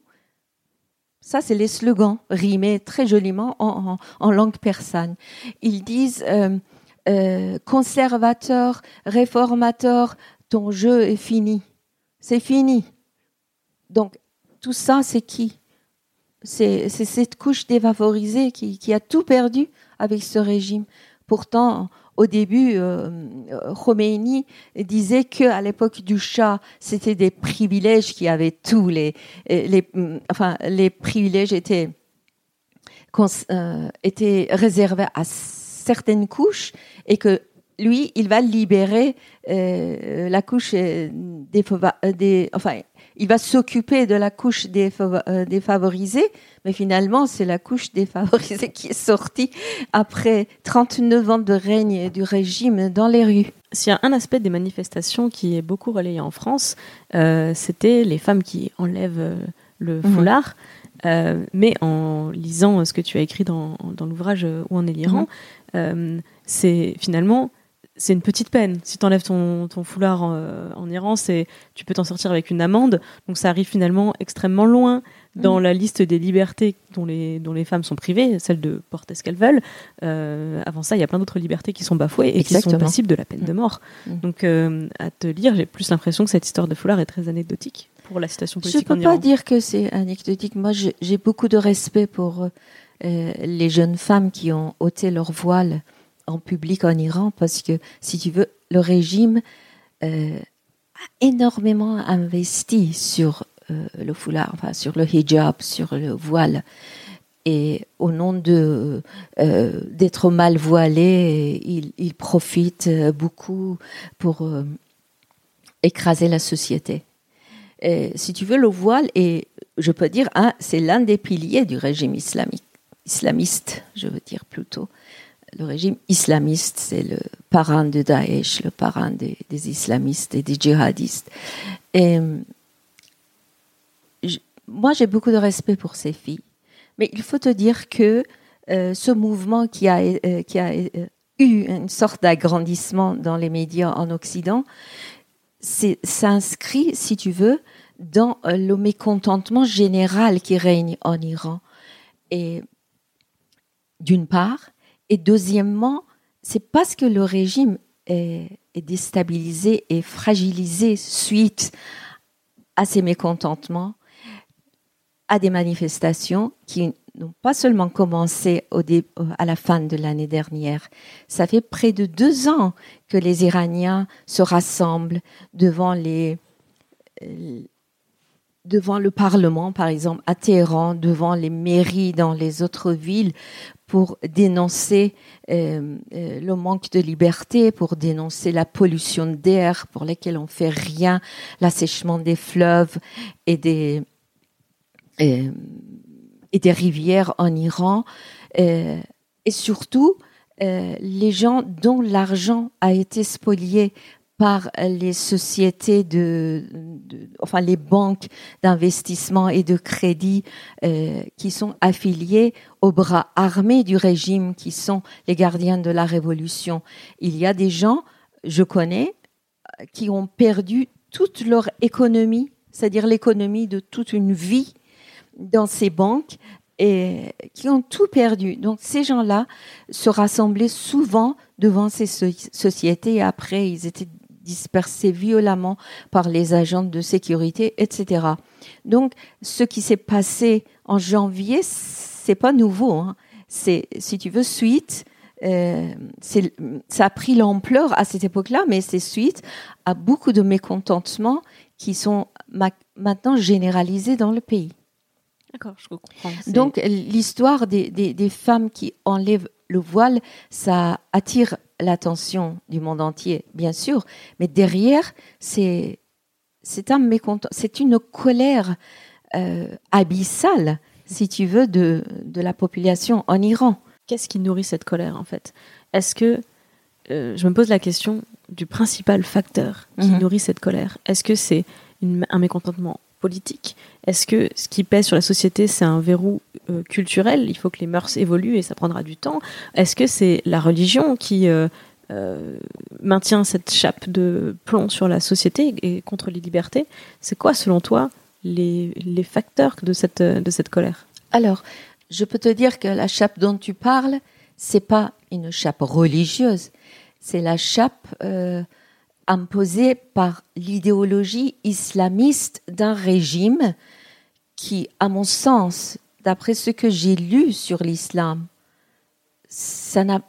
Ça, c'est les slogans rimés très joliment en, langue persane. Ils disent euh, conservateur, réformateur, ton jeu est fini. C'est fini. Donc, tout ça, c'est qui? C'est cette couche défavorisée qui, a tout perdu avec ce régime. Pourtant, au début, euh, Khomeini disait que à l'époque du Shah, c'était des privilèges qui avaient tous les, enfin, les privilèges étaient, euh, étaient réservés à certaines couches et que lui, il va libérer euh, la couche des, des, enfin, il va s'occuper de la couche défavorisée, mais finalement, c'est la couche défavorisée qui est sortie après 39 ans de règne du régime dans les rues. S'il y a un aspect des manifestations qui est beaucoup relayé en France, euh, c'était les femmes qui enlèvent euh, le mhm. foulard. Euh, mais en lisant ce que tu as écrit dans, l'ouvrage Où en est l'Iran, mhm. c'est finalement c'est une petite peine. Si tu enlèves ton, foulard en, Iran, c'est tu peux t'en sortir avec une amende. Donc ça arrive finalement extrêmement loin dans mm. la liste des libertés dont les, dont les femmes sont privées, celle de porter ce qu'elles veulent. Euh, avant ça, il y a plein d'autres libertés qui sont bafouées et qui sont passibles de la peine de mort. Mm. Donc, euh, à te lire, j'ai plus l'impression que cette histoire de foulard est très anecdotique pour la situation politique Je ne peux pas dire que c'est anecdotique. Moi, j'ai beaucoup de respect pour euh, les jeunes femmes qui ont ôté leur voile en public en Iran parce que, si tu veux, le régime a énormément investi sur euh, le foulard, sur le hijab, sur le voile. Et au nom de euh, d'être mal voilé, il, profite beaucoup pour euh, écraser la société. Si tu veux, le voile est, je peux dire, c'est l'un des piliers du régime islamique, islamiste, je veux dire plutôt. Le régime islamiste, c'est le parrain de Daesh, le parrain des, islamistes et des djihadistes. Et moi, j'ai beaucoup de respect pour ces filles. Mais il faut te dire que euh, ce mouvement qui a, euh, qui a euh, eu une sorte d'agrandissement dans les médias en Occident s'inscrit, si tu veux, dans le mécontentement général qui règne en Iran. Et d'une part, et deuxièmement, c'est parce que le régime est, déstabilisé et fragilisé suite à ces mécontentements à des manifestations qui n'ont pas seulement commencé à la fin de l'année dernière. Ça fait près de deux ans que les Iraniens se rassemblent devant le Parlement, par exemple, à Téhéran, devant les mairies dans les autres villes, pour dénoncer euh, euh, le manque de liberté, pour dénoncer la pollution d'air pour laquelle on fait rien, l'assèchement des fleuves et des, et, des rivières en Iran, euh, et surtout euh, les gens dont l'argent a été spolié par les sociétés de, enfin les banques d'investissement et de crédit euh, qui sont affiliées aux bras armés du régime, qui sont les gardiens de la révolution. Il y a des gens, je connais, qui ont perdu toute leur économie, c'est-à-dire l'économie de toute une vie dans ces banques et qui ont tout perdu. Donc ces gens-là se rassemblaient souvent devant ces sociétés et après ils étaient dispersés violemment par les agents de sécurité, etc. Donc ce qui s'est passé en janvier, c'est pas nouveau. Hein. C'est, si tu veux, suite. Euh, ça a pris l'ampleur à cette époque-là, mais c'est suite à beaucoup de mécontentements qui sont maintenant généralisés dans le pays. D'accord, je comprends. Donc l'histoire des, des, femmes qui enlèvent le voile, ça attire l'attention du monde entier, bien sûr, mais derrière, c'est c'est un mécontent, c'est une colère euh, abyssale, si tu veux, de, de la population en Iran. Qu'est-ce qui nourrit cette colère en fait? Est-ce que euh, je me pose la question du principal facteur qui mhm. nourrit cette colère Est-ce que c'est un mécontentement politique? Est-ce que ce qui pèse sur la société, c'est un verrou euh, Il faut que les mœurs évoluent et ça prendra du temps. Est-ce que c'est la religion qui euh, euh, maintient cette chape de plomb sur la société et contre les libertés? C'est quoi, selon toi, les, les, facteurs de cette, de cette colère? Alors, je peux te dire que la chape dont tu parles, c'est pas une chape religieuse, c'est la chape imposée par l'idéologie islamiste d'un régime qui, à mon sens, d'après ce que j'ai lu sur l'islam, ça n'a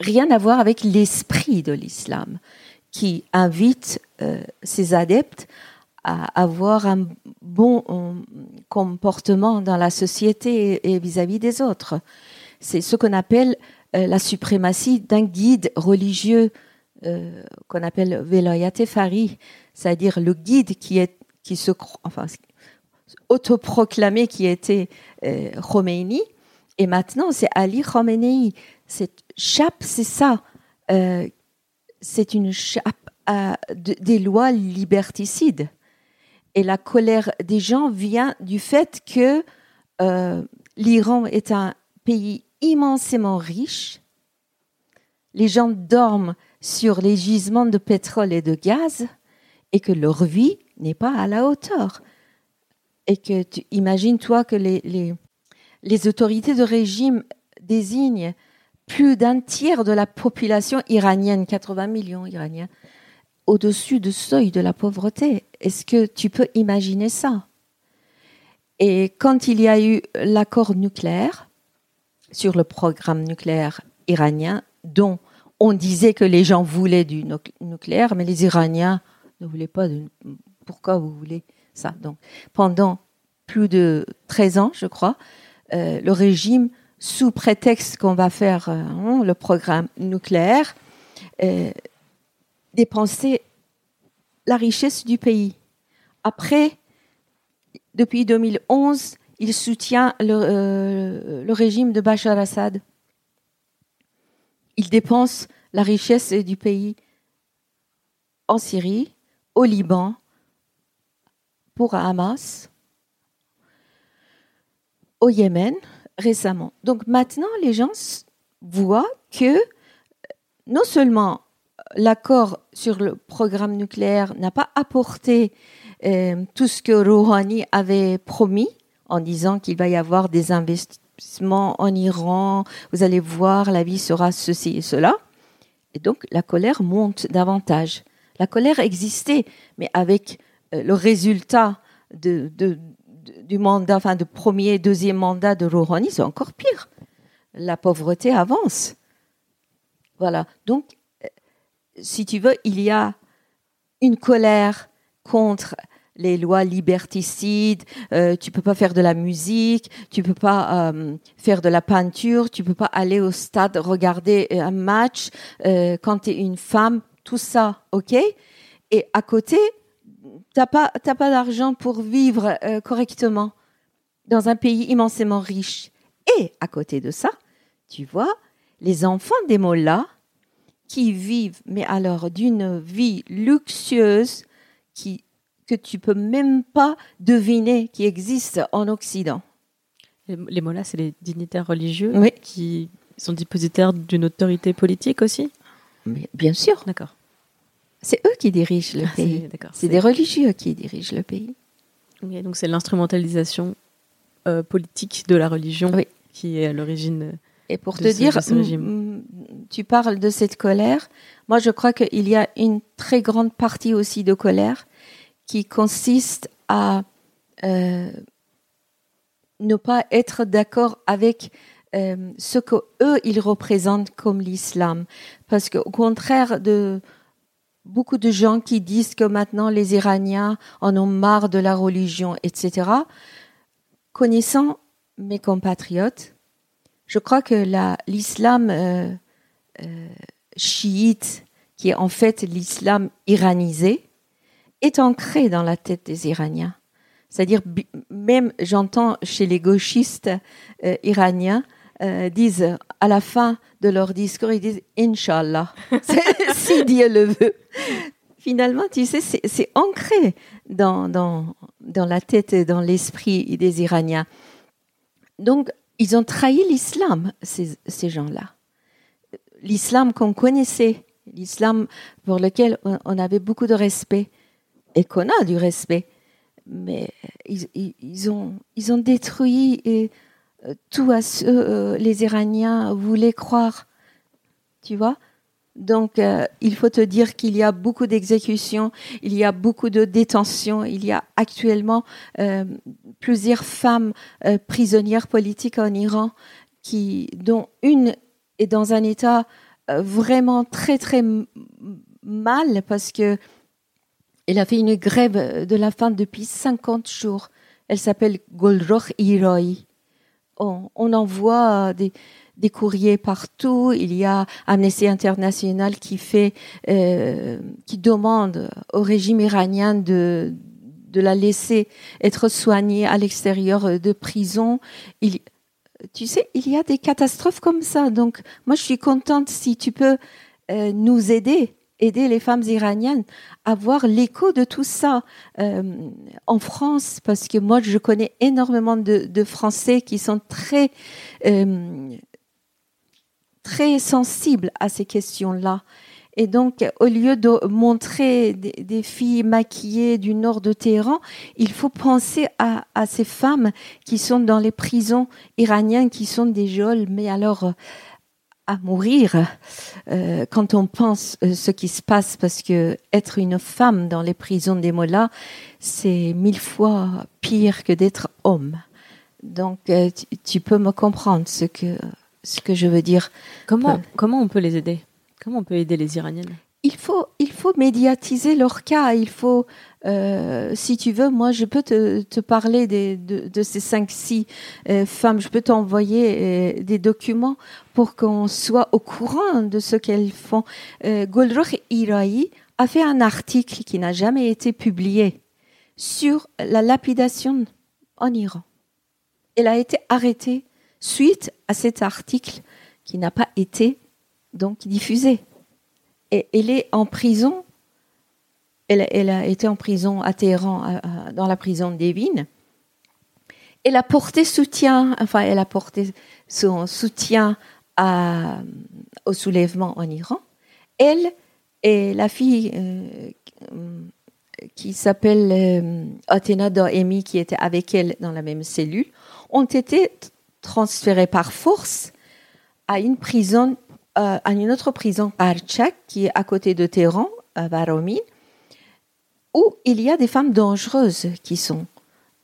rien à voir avec l'esprit de l'islam, qui invite euh, ses adeptes à avoir un bon euh, comportement dans la société et vis-à-vis des autres. C'est ce qu'on appelle euh, la suprématie d'un guide religieux qu'on appelle Velayat Fari, c'est-à-dire le guide qui est qui se enfin autoproclamé qui était euh, Khomeini, et maintenant c'est Ali Khamenei. Cette chape, c'est ça. Euh, c'est une chape des lois liberticides. Et la colère des gens vient du fait que euh, l'Iran est un pays immensément riche. Les gens dorment sur les gisements de pétrole et de gaz et que leur vie n'est pas à la hauteur. Et que tu imagines, toi, que les, autorités de régime désignent plus d'un tiers de la population iranienne, 80 millions iraniens, au-dessus du seuil de la pauvreté. Est-ce que tu peux imaginer ça? Et quand il y a eu l'accord nucléaire sur le programme nucléaire iranien, dont on disait que les gens voulaient du nucléaire, mais les Iraniens ne voulaient pas de... Pourquoi vous voulez Donc, pendant plus de 13 ans, je crois, euh, le régime, sous prétexte qu'on va faire euh, le programme nucléaire, euh, dépenser la richesse du pays. Après, depuis 2011, il soutient le, le régime de Bachar Assad. Il dépense la richesse du pays en Syrie, au Liban, pour Hamas, au Yémen récemment. Donc maintenant, les gens voient que non seulement l'accord sur le programme nucléaire n'a pas apporté euh, tout ce que Rouhani avait promis en disant qu'il va y avoir des investissements en Iran, vous allez voir, la vie sera ceci et cela. Et donc la colère monte davantage. La colère existait, mais avec euh, le résultat du mandat, enfin de premier, deuxième mandat de Rouhani, c'est encore pire. La pauvreté avance. Voilà. Donc si tu veux, il y a une colère contre les lois liberticides, euh, tu peux pas faire de la musique, tu peux pas euh, faire de la peinture, tu peux pas aller au stade regarder un match euh, quand tu es une femme, tout ça, ok? Et à côté, t'as pas t'as pas d'argent pour vivre euh, correctement dans un pays immensément riche. Et à côté de ça, tu vois, les enfants des mollahs qui vivent, mais alors d'une vie luxueuse qui, que tu peux même pas deviner qui existe en Occident. Les, mollahs, c'est les dignitaires religieux qui sont dépositaires d'une autorité politique aussi? Mais Bien sûr. D'accord. C'est eux qui dirigent le ah, pays. C'est des religieux qui dirigent le pays. donc c'est l'instrumentalisation euh, politique de la religion qui est à l'origine et pour te dire, tu parles de cette colère. Moi, je crois qu'il y a une très grande partie aussi de colère qui consiste à euh, ne pas être d'accord avec euh, ce que eux ils représentent comme l'islam, parce qu'au contraire de beaucoup de gens qui disent que maintenant les Iraniens en ont marre de la religion, etc. Connaissant mes compatriotes, je crois que l'islam euh, euh, chiite, qui est en fait l'islam iranisé, est ancré dans la tête des Iraniens. C'est-à-dire, même j'entends chez les gauchistes euh, iraniens, disent à la fin de leur discours, ils disent Inch'Allah, si Dieu le veut. Finalement, tu sais, c'est ancré dans, dans, dans la tête et dans l'esprit des Iraniens. Donc, ils ont trahi l'islam, ces, ces gens-là. L'islam qu'on connaissait, l'islam pour lequel on avait beaucoup de respect et qu'on a du respect. Mais ils, ils, ont, ils ont détruit euh, tout à ce euh, les Iraniens voulaient croire. Tu vois donc, euh, il faut te dire qu'il y a beaucoup d'exécutions, il y a beaucoup de détentions, il y a actuellement euh, plusieurs femmes prisonnières politiques en Iran, qui, dont une est dans un état vraiment très très mal parce que elle a fait une grève de la faim depuis 50 jours. Elle s'appelle Golroch Iroi. On, on en voit des, courriers partout. Il y a Amnesty International qui fait, euh, qui demande au régime iranien de de la laisser être soignée à l'extérieur de prison. Tu sais, il y a des catastrophes comme ça. Donc, moi, je suis contente si tu peux euh, nous aider, aider les femmes iraniennes à voir l'écho de tout ça euh, en France, parce que moi, je connais énormément de, Français qui sont très très sensibles à ces questions-là. Et donc, au lieu de montrer des, filles maquillées du nord de Téhéran, il faut penser à, ces femmes qui sont dans les prisons iraniennes, qui sont des geôles, mais alors à mourir euh, quand on pense euh, ce qui se passe, parce que être une femme dans les prisons des mollahs, c'est mille fois pire que d'être homme. Donc, euh, tu, peux me comprendre ce que ce que je veux dire. Comment, comment on peut les aider? Comment on peut aider les Iraniennes? Il faut, il faut médiatiser leur cas. Il faut, euh, si tu veux, moi, je peux te, te parler des, de, de, ces cinq, six euh, femmes. Je peux t'envoyer euh, des documents pour qu'on soit au courant de ce qu'elles font. Euh, Golrokh Irai a fait un article qui n'a jamais été publié sur la lapidation en Iran. Elle a été arrêtée suite à cet article qui n'a pas été donc diffusé. Et elle est en prison. Elle, a été en prison à Téhéran, dans la prison d'Evin. Elle a porté soutien, enfin, elle a porté son soutien à, au soulèvement en Iran. Elle et la fille euh, qui s'appelle euh, Athéna Doemi, qui était avec elle dans la même cellule, ont été transférés par force à une prison, euh, à une autre prison, Archak, qui est à côté de Téhéran, à Baromin, où il y a des femmes dangereuses qui sont,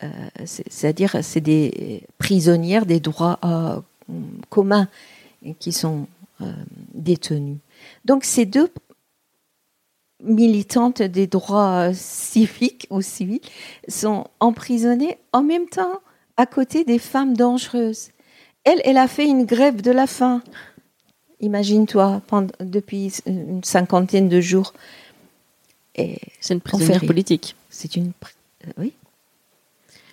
euh, c'est-à-dire c'est des prisonnières des droits euh, communs qui sont détenues. Donc ces deux militantes des droits civiques ou civils sont emprisonnées en même temps à côté des femmes dangereuses. Elle, elle a fait une grève de la faim. Imagine-toi, depuis une cinquantaine de jours. C'est une prisonnière politique. C'est une. Euh, oui.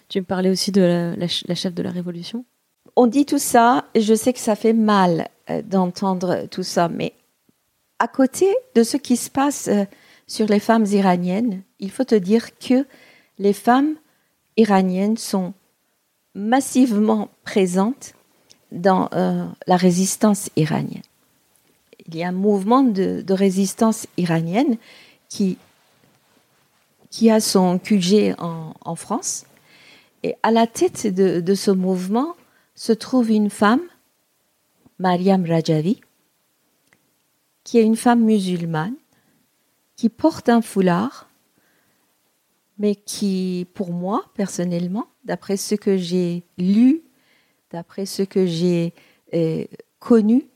Tu me parlais aussi de la, chef de la révolution On dit tout ça, je sais que ça fait mal euh, d'entendre tout ça, mais à côté de ce qui se passe euh, sur les femmes iraniennes, il faut te dire que les femmes iraniennes sont massivement présentes dans euh, la résistance iranienne. Il y a un mouvement de, résistance iranienne qui, qui a son QG en, France. Et à la tête de, ce mouvement se trouve une femme, Mariam Rajavi, qui est une femme musulmane, qui porte un foulard, mais qui, pour moi, personnellement, d'après ce que j'ai lu, d'après ce que j'ai euh, connu,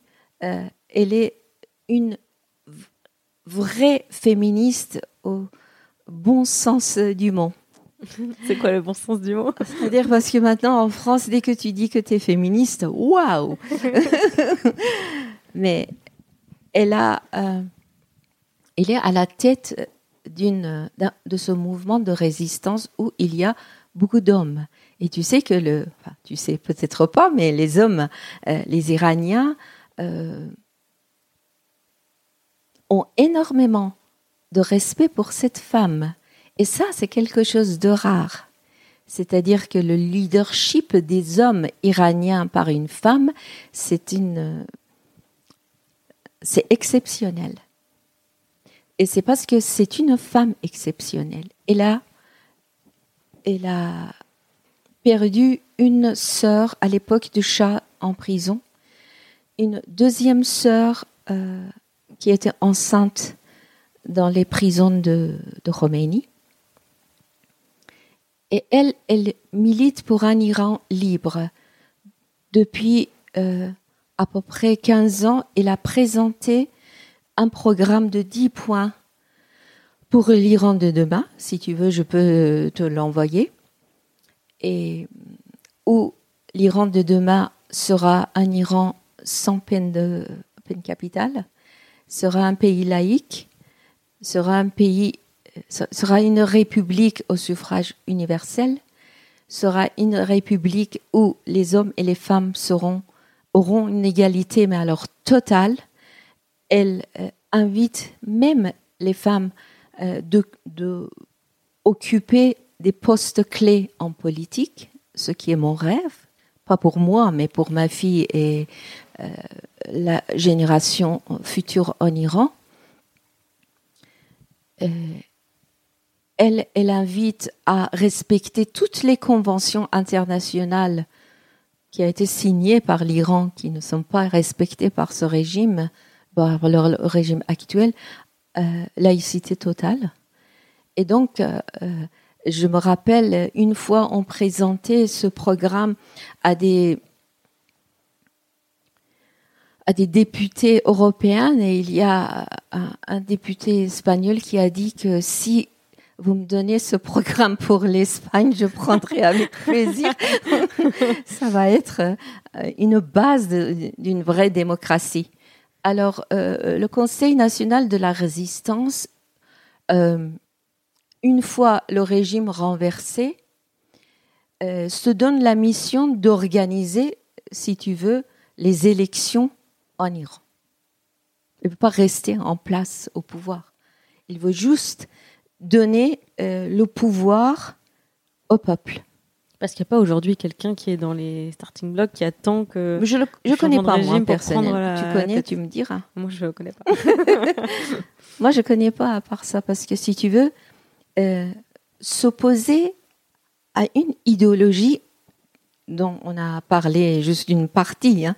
euh, elle est une vraie féministe au bon sens du mot. C'est quoi le bon sens du mot? C'est-à-dire parce que maintenant en France, dès que tu dis que tu es féministe, waouh Mais elle a, euh, elle est à la tête d'une de ce mouvement de résistance où il y a beaucoup d'hommes. Et tu sais que le, enfin, tu sais peut-être pas, mais les hommes, euh, les Iraniens euh, ont énormément de respect pour cette femme. Et ça, c'est quelque chose de rare. C'est-à-dire que le leadership des hommes iraniens par une femme, c'est une, c'est exceptionnel. Et c'est parce que c'est une femme exceptionnelle. Et là, elle a perdu une sœur à l'époque du chat en prison, une deuxième sœur euh, qui était enceinte dans les prisons de, de. Et elle, elle milite pour un Iran libre. Depuis euh, à peu près 15 ans, elle a présenté un programme de 10 points pour l'Iran de demain. Si tu veux, je peux te l'envoyer. Et où l'Iran de demain sera un Iran sans peine, de, peine capitale, sera un pays laïque, sera un pays, sera une république au suffrage universel, sera une république où les hommes et les femmes auront une égalité, mais alors totale. Elle euh, invite même les femmes euh, de, de occuper des postes clés en politique, ce qui est mon rêve, pas pour moi, mais pour ma fille et euh, la génération future en Iran. Euh, elle, elle invite à respecter toutes les conventions internationales qui ont été signées par l'Iran, qui ne sont pas respectées par ce régime, par le régime actuel, euh, laïcité totale. Et donc, je me rappelle, une fois, on présentait ce programme à des, à des députés européens et il y a un, député espagnol qui a dit que si vous me donnez ce programme pour l'Espagne, je prendrai avec plaisir. Ça va être euh, une base d'une vraie démocratie. Alors, euh, le Conseil national de la résistance euh, une fois le régime renversé, euh, se donne la mission d'organiser, si tu veux, les élections en Iran. Il ne veut pas rester en place au pouvoir. Il veut juste donner euh, le pouvoir au peuple. Parce qu'il n'y a pas aujourd'hui quelqu'un qui est dans les starting blocks qui attend que. je ne connais pas, moi, personnellement. Tu connais, tu me diras. Moi, je ne connais pas. moi, je ne connais pas à part ça, parce que si tu veux, euh, s'opposer à une idéologie dont on a parlé juste d'une partie, hein,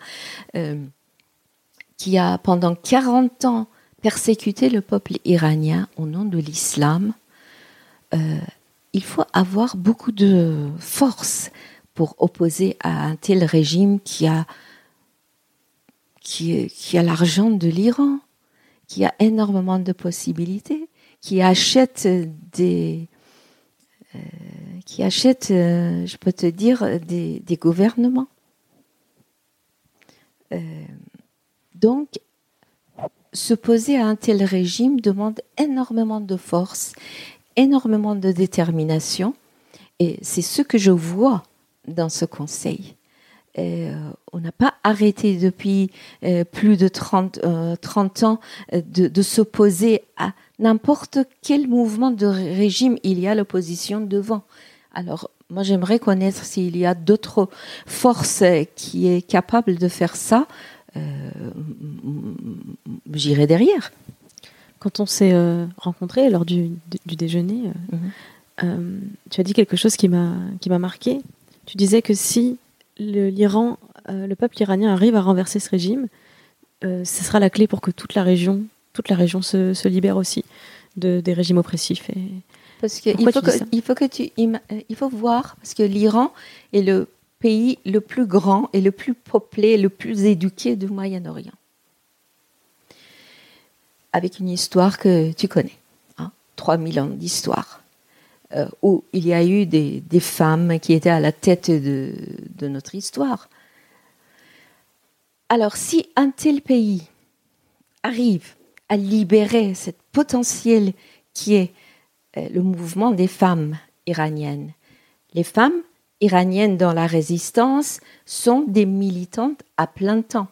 euh, qui a pendant 40 ans persécuté le peuple iranien au nom de l'islam, euh, il faut avoir beaucoup de force pour opposer à un tel régime qui a, qui, a l'argent de l'Iran, qui a énormément de possibilités, qui achètent des, euh, qui achètent, euh, je peux te dire, des, gouvernements. Donc, se poser à un tel régime demande énormément de force, énormément de détermination, et c'est ce que je vois dans ce conseil. on n'a pas arrêté depuis plus de 30, 30 ans de, de s'opposer à n'importe quel mouvement de régime, il y a l'opposition devant. Alors, moi, j'aimerais connaître s'il y a d'autres forces qui est capable de faire ça. Euh, J'irai derrière. Quand on s'est euh, rencontrés lors du, déjeuner, euh, mhm. tu as dit quelque chose qui m'a marqué. Tu disais que si l'Iran, le, peuple iranien arrive à renverser ce régime, ce sera la clé pour que toute la région toute la région se, libère aussi de, des régimes oppressifs. Et... Parce que il faut que, il faut que tu il faut voir parce que l'Iran est le pays le plus grand et le plus peuplé, le plus éduqué du Moyen-Orient. Avec une histoire que tu connais, hein, 3000 ans d'histoire, euh, où il y a eu des, femmes qui étaient à la tête de, notre histoire. Alors si un tel pays arrive à libérer cette potentiel qui est euh, le mouvement des femmes iraniennes. Les femmes iraniennes dans la résistance sont des militantes à plein temps.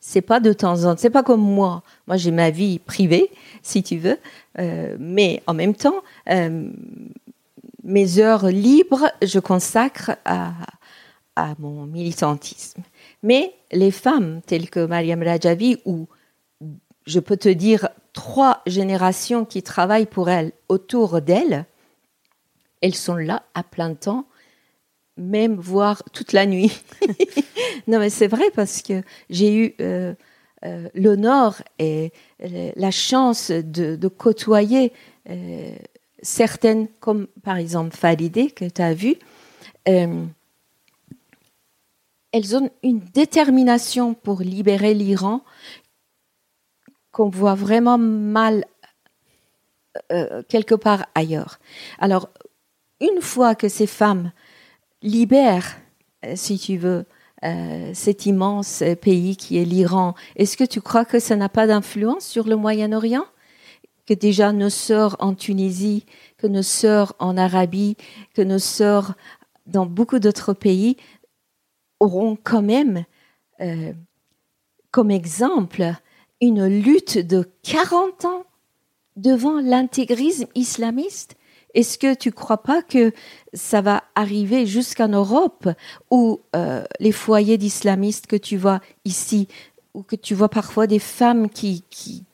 C'est pas de temps en temps, c'est pas comme moi. Moi, j'ai ma vie privée, si tu veux, euh, mais en même temps, euh, mes heures libres, je consacre à, mon militantisme. Mais les femmes telles que Mariam Rajavi ou je peux te dire, trois générations qui travaillent pour elle, autour d'elle, elles sont là à plein temps, même voire toute la nuit. non, mais c'est vrai parce que j'ai eu euh, euh, l'honneur et euh, la chance de, côtoyer certaines, comme par exemple Farideh, que tu as vu. elles ont une détermination pour libérer l'Iran qu'on voit vraiment mal euh, quelque part ailleurs. Alors, une fois que ces femmes libèrent, euh, si tu veux, euh, cet immense pays qui est l'Iran, est-ce que tu crois que ça n'a pas d'influence sur le Moyen-Orient? Que déjà nos sœurs en Tunisie, que nos sœurs en Arabie, que nos sœurs dans beaucoup d'autres pays auront quand même euh, comme exemple une lutte de 40 ans devant l'intégrisme islamiste est-ce que tu ne crois pas que ça va arriver jusqu'en Europe où euh, les foyers d'islamistes que tu vois ici, ou que tu vois parfois des femmes qui, qui,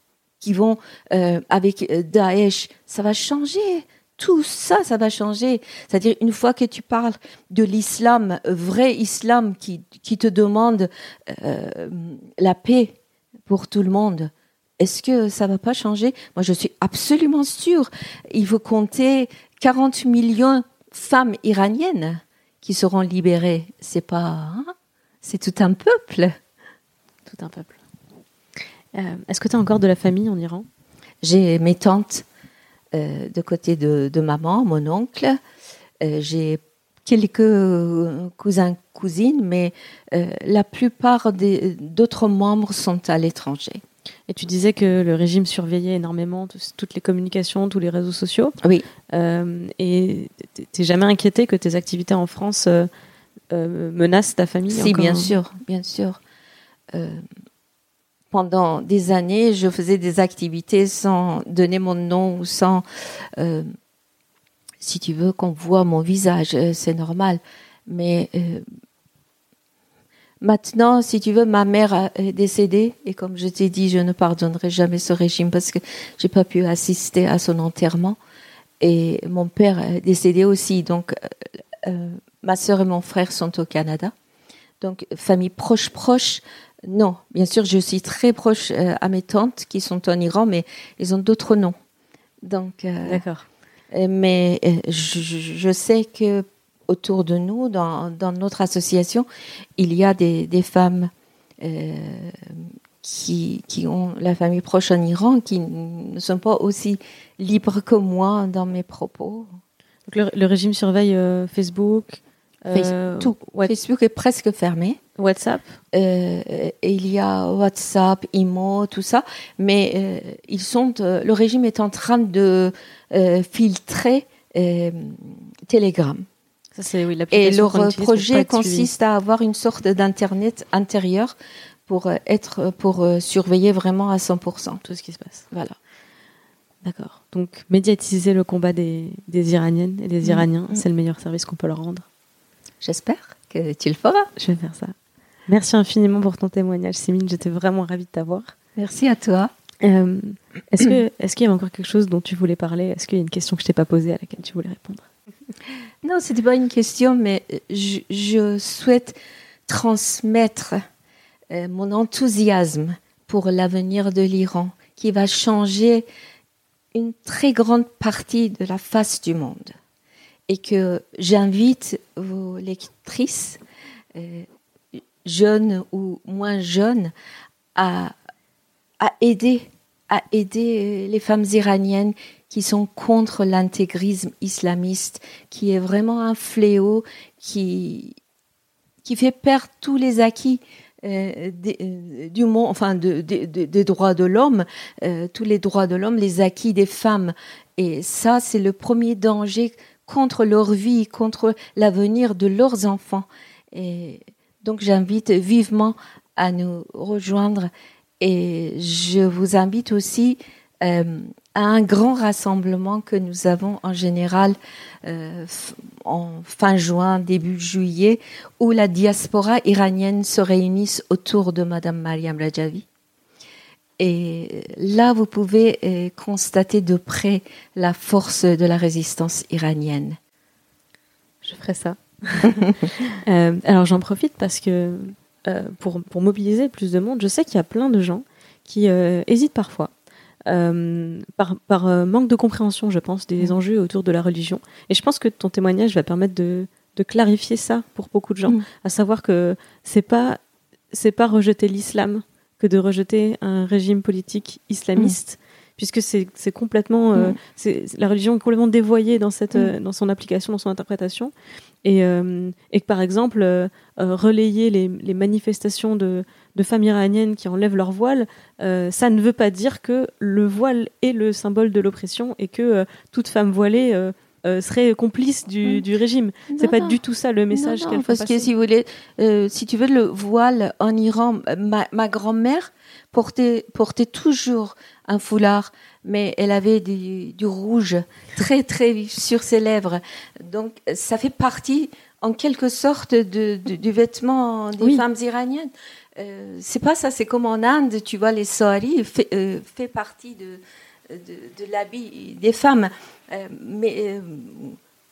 vont euh, avec euh, Daesh, ça va changer? Tout ça, ça va changer. C'est-à-dire, une fois que tu parles de l'islam, vrai islam qui, qui te demande la paix pour tout le monde, est-ce que ça va pas changer? Moi, je suis absolument sûre. Il faut compter 40 millions de femmes iraniennes qui seront libérées. C'est pas, hein? c'est tout un peuple. Tout un peuple. Euh, est-ce que tu as encore de la famille en Iran? J'ai mes tantes euh, de côté de, maman, mon oncle. Euh, j'ai quelques cousins, cousines, mais la plupart d'autres membres sont à l'étranger. Et tu disais que le régime surveillait énormément toutes les communications, tous les réseaux sociaux. Oui. Euh, et t'es jamais inquiété que tes activités en France euh, euh, menacent ta famille Si, bien sûr, bien sûr. pendant des années, je faisais des activités sans donner mon nom ou sans, si tu veux, qu'on voit mon visage. C'est normal. Mais Maintenant, si tu veux, ma mère est décédée et comme je t'ai dit, je ne pardonnerai jamais ce régime parce que j'ai pas pu assister à son enterrement et mon père est décédé aussi. Donc, euh, euh, ma sœur et mon frère sont au Canada. Donc, famille proche proche. Non, bien sûr, je suis très proche euh, à mes tantes qui sont en Iran, mais ils ont d'autres noms. Donc, d'accord. Mais je, je, sais que autour de nous, dans, notre association, il y a des, femmes euh, qui, ont la famille proche en Iran, qui ne sont pas aussi libres que moi dans mes propos. le, régime surveille euh, Facebook euh, tout. Facebook est presque fermé. WhatsApp Il y a WhatsApp, Imo, tout ça. Mais ils sont, le régime est en train de filtrer Telegram et leur projet consiste à avoir une sorte d'internet intérieur pour euh, être pour euh, surveiller vraiment à 100% tout ce qui se passe. Voilà. D'accord. Donc médiatiser le combat des, des Iraniennes et des mm. Iraniens, mm. c'est le meilleur service qu'on peut leur rendre. J'espère que tu le feras. Je vais faire ça. Merci infiniment pour ton témoignage, Simine. J'étais vraiment ravie de t'avoir. Merci à toi. Euh, est-ce que est-ce qu'il y a encore quelque chose dont tu voulais parler? Est-ce qu'il y a une question que je t'ai pas posée à laquelle tu voulais répondre? Non, ce n'était pas une question, mais je, souhaite transmettre euh, mon enthousiasme pour l'avenir de l'Iran, qui va changer une très grande partie de la face du monde. Et que j'invite vos lectrices, euh, jeunes ou moins jeunes, à, à aider, à aider les femmes iraniennes qui sont contre l'intégrisme islamiste, qui est vraiment un fléau qui, qui fait perdre tous les acquis euh, euh, du monde, enfin des droits de l'homme, euh, tous les droits de l'homme, les acquis des femmes. Et ça, c'est le premier danger contre leur vie, contre l'avenir de leurs enfants. Et donc j'invite vivement à nous rejoindre et je vous invite aussi à un grand rassemblement que nous avons en général euh, en fin juin, début juillet, où la diaspora iranienne se réunit autour de Madame Mariam Rajavi. Et là, vous pouvez euh, constater de près la force de la résistance iranienne. Je ferai ça. Euh, alors j'en profite parce que pour, pour, mobiliser plus de monde, je sais qu'il y a plein de gens qui hésitent parfois euh, par, par euh, manque de compréhension, je pense, des mm. enjeux autour de la religion. Et je pense que ton témoignage va permettre de, de clarifier ça pour beaucoup de gens, mm. à savoir que c'est pas c'est pas rejeter l'islam que de rejeter un régime politique islamiste. Mm. puisque c'est complètement, euh, la religion est complètement dévoyée dans cette, dans son application, dans son interprétation, et, et que par exemple relayer les, les manifestations de, de, femmes iraniennes qui enlèvent leur voile, ça ne veut pas dire que le voile est le symbole de l'oppression et que toute femme voilée euh, serait complice du, du régime. C'est pas du tout ça le message qu'elle Parce passer. que si vous voulez, euh, si tu veux le voile en Iran, ma, ma grand-mère portait, portait toujours un foulard, mais elle avait du, du, rouge très très vif sur ses lèvres. Donc ça fait partie en quelque sorte de, de, du vêtement des oui. femmes iraniennes. Euh, c'est pas ça, c'est comme en Inde, tu vois, les saris fait, euh, fait partie de, de, l'habit des femmes. Euh, mais euh,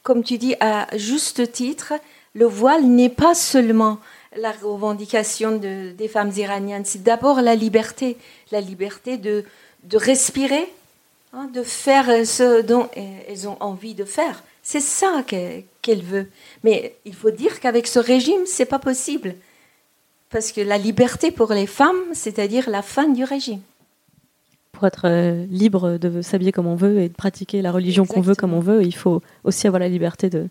comme tu dis, à juste titre, le voile n'est pas seulement la revendication de, des femmes iraniennes, c'est d'abord la liberté, la liberté de, de respirer, hein, de faire ce dont elles ont envie de faire. C'est ça qu'elle qu veut. Mais il faut dire qu'avec ce régime, c'est pas possible. Parce que la liberté pour les femmes, c'est-à-dire la fin du régime pour être euh, libre de s'habiller comme on veut et de pratiquer la religion qu'on veut comme on veut, il faut aussi avoir la liberté de,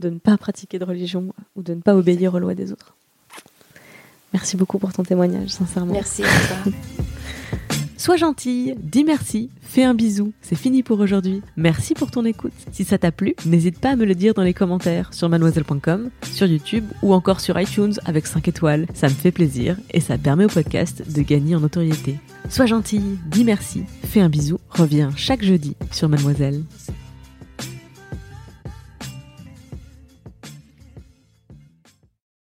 de ne pas pratiquer de religion ou de ne pas obéir aux lois des autres. Merci beaucoup pour ton témoignage, sincèrement. Merci à toi. Sois gentille, dis merci, fais un bisou. C'est fini pour aujourd'hui. Merci pour ton écoute. Si ça t'a plu, n'hésite pas à me le dire dans les commentaires sur mademoiselle.com, sur YouTube ou encore sur iTunes avec 5 étoiles. Ça me fait plaisir et ça permet au podcast de gagner en notoriété. Sois gentille, dis merci, fais un bisou, reviens chaque jeudi sur Mademoiselle.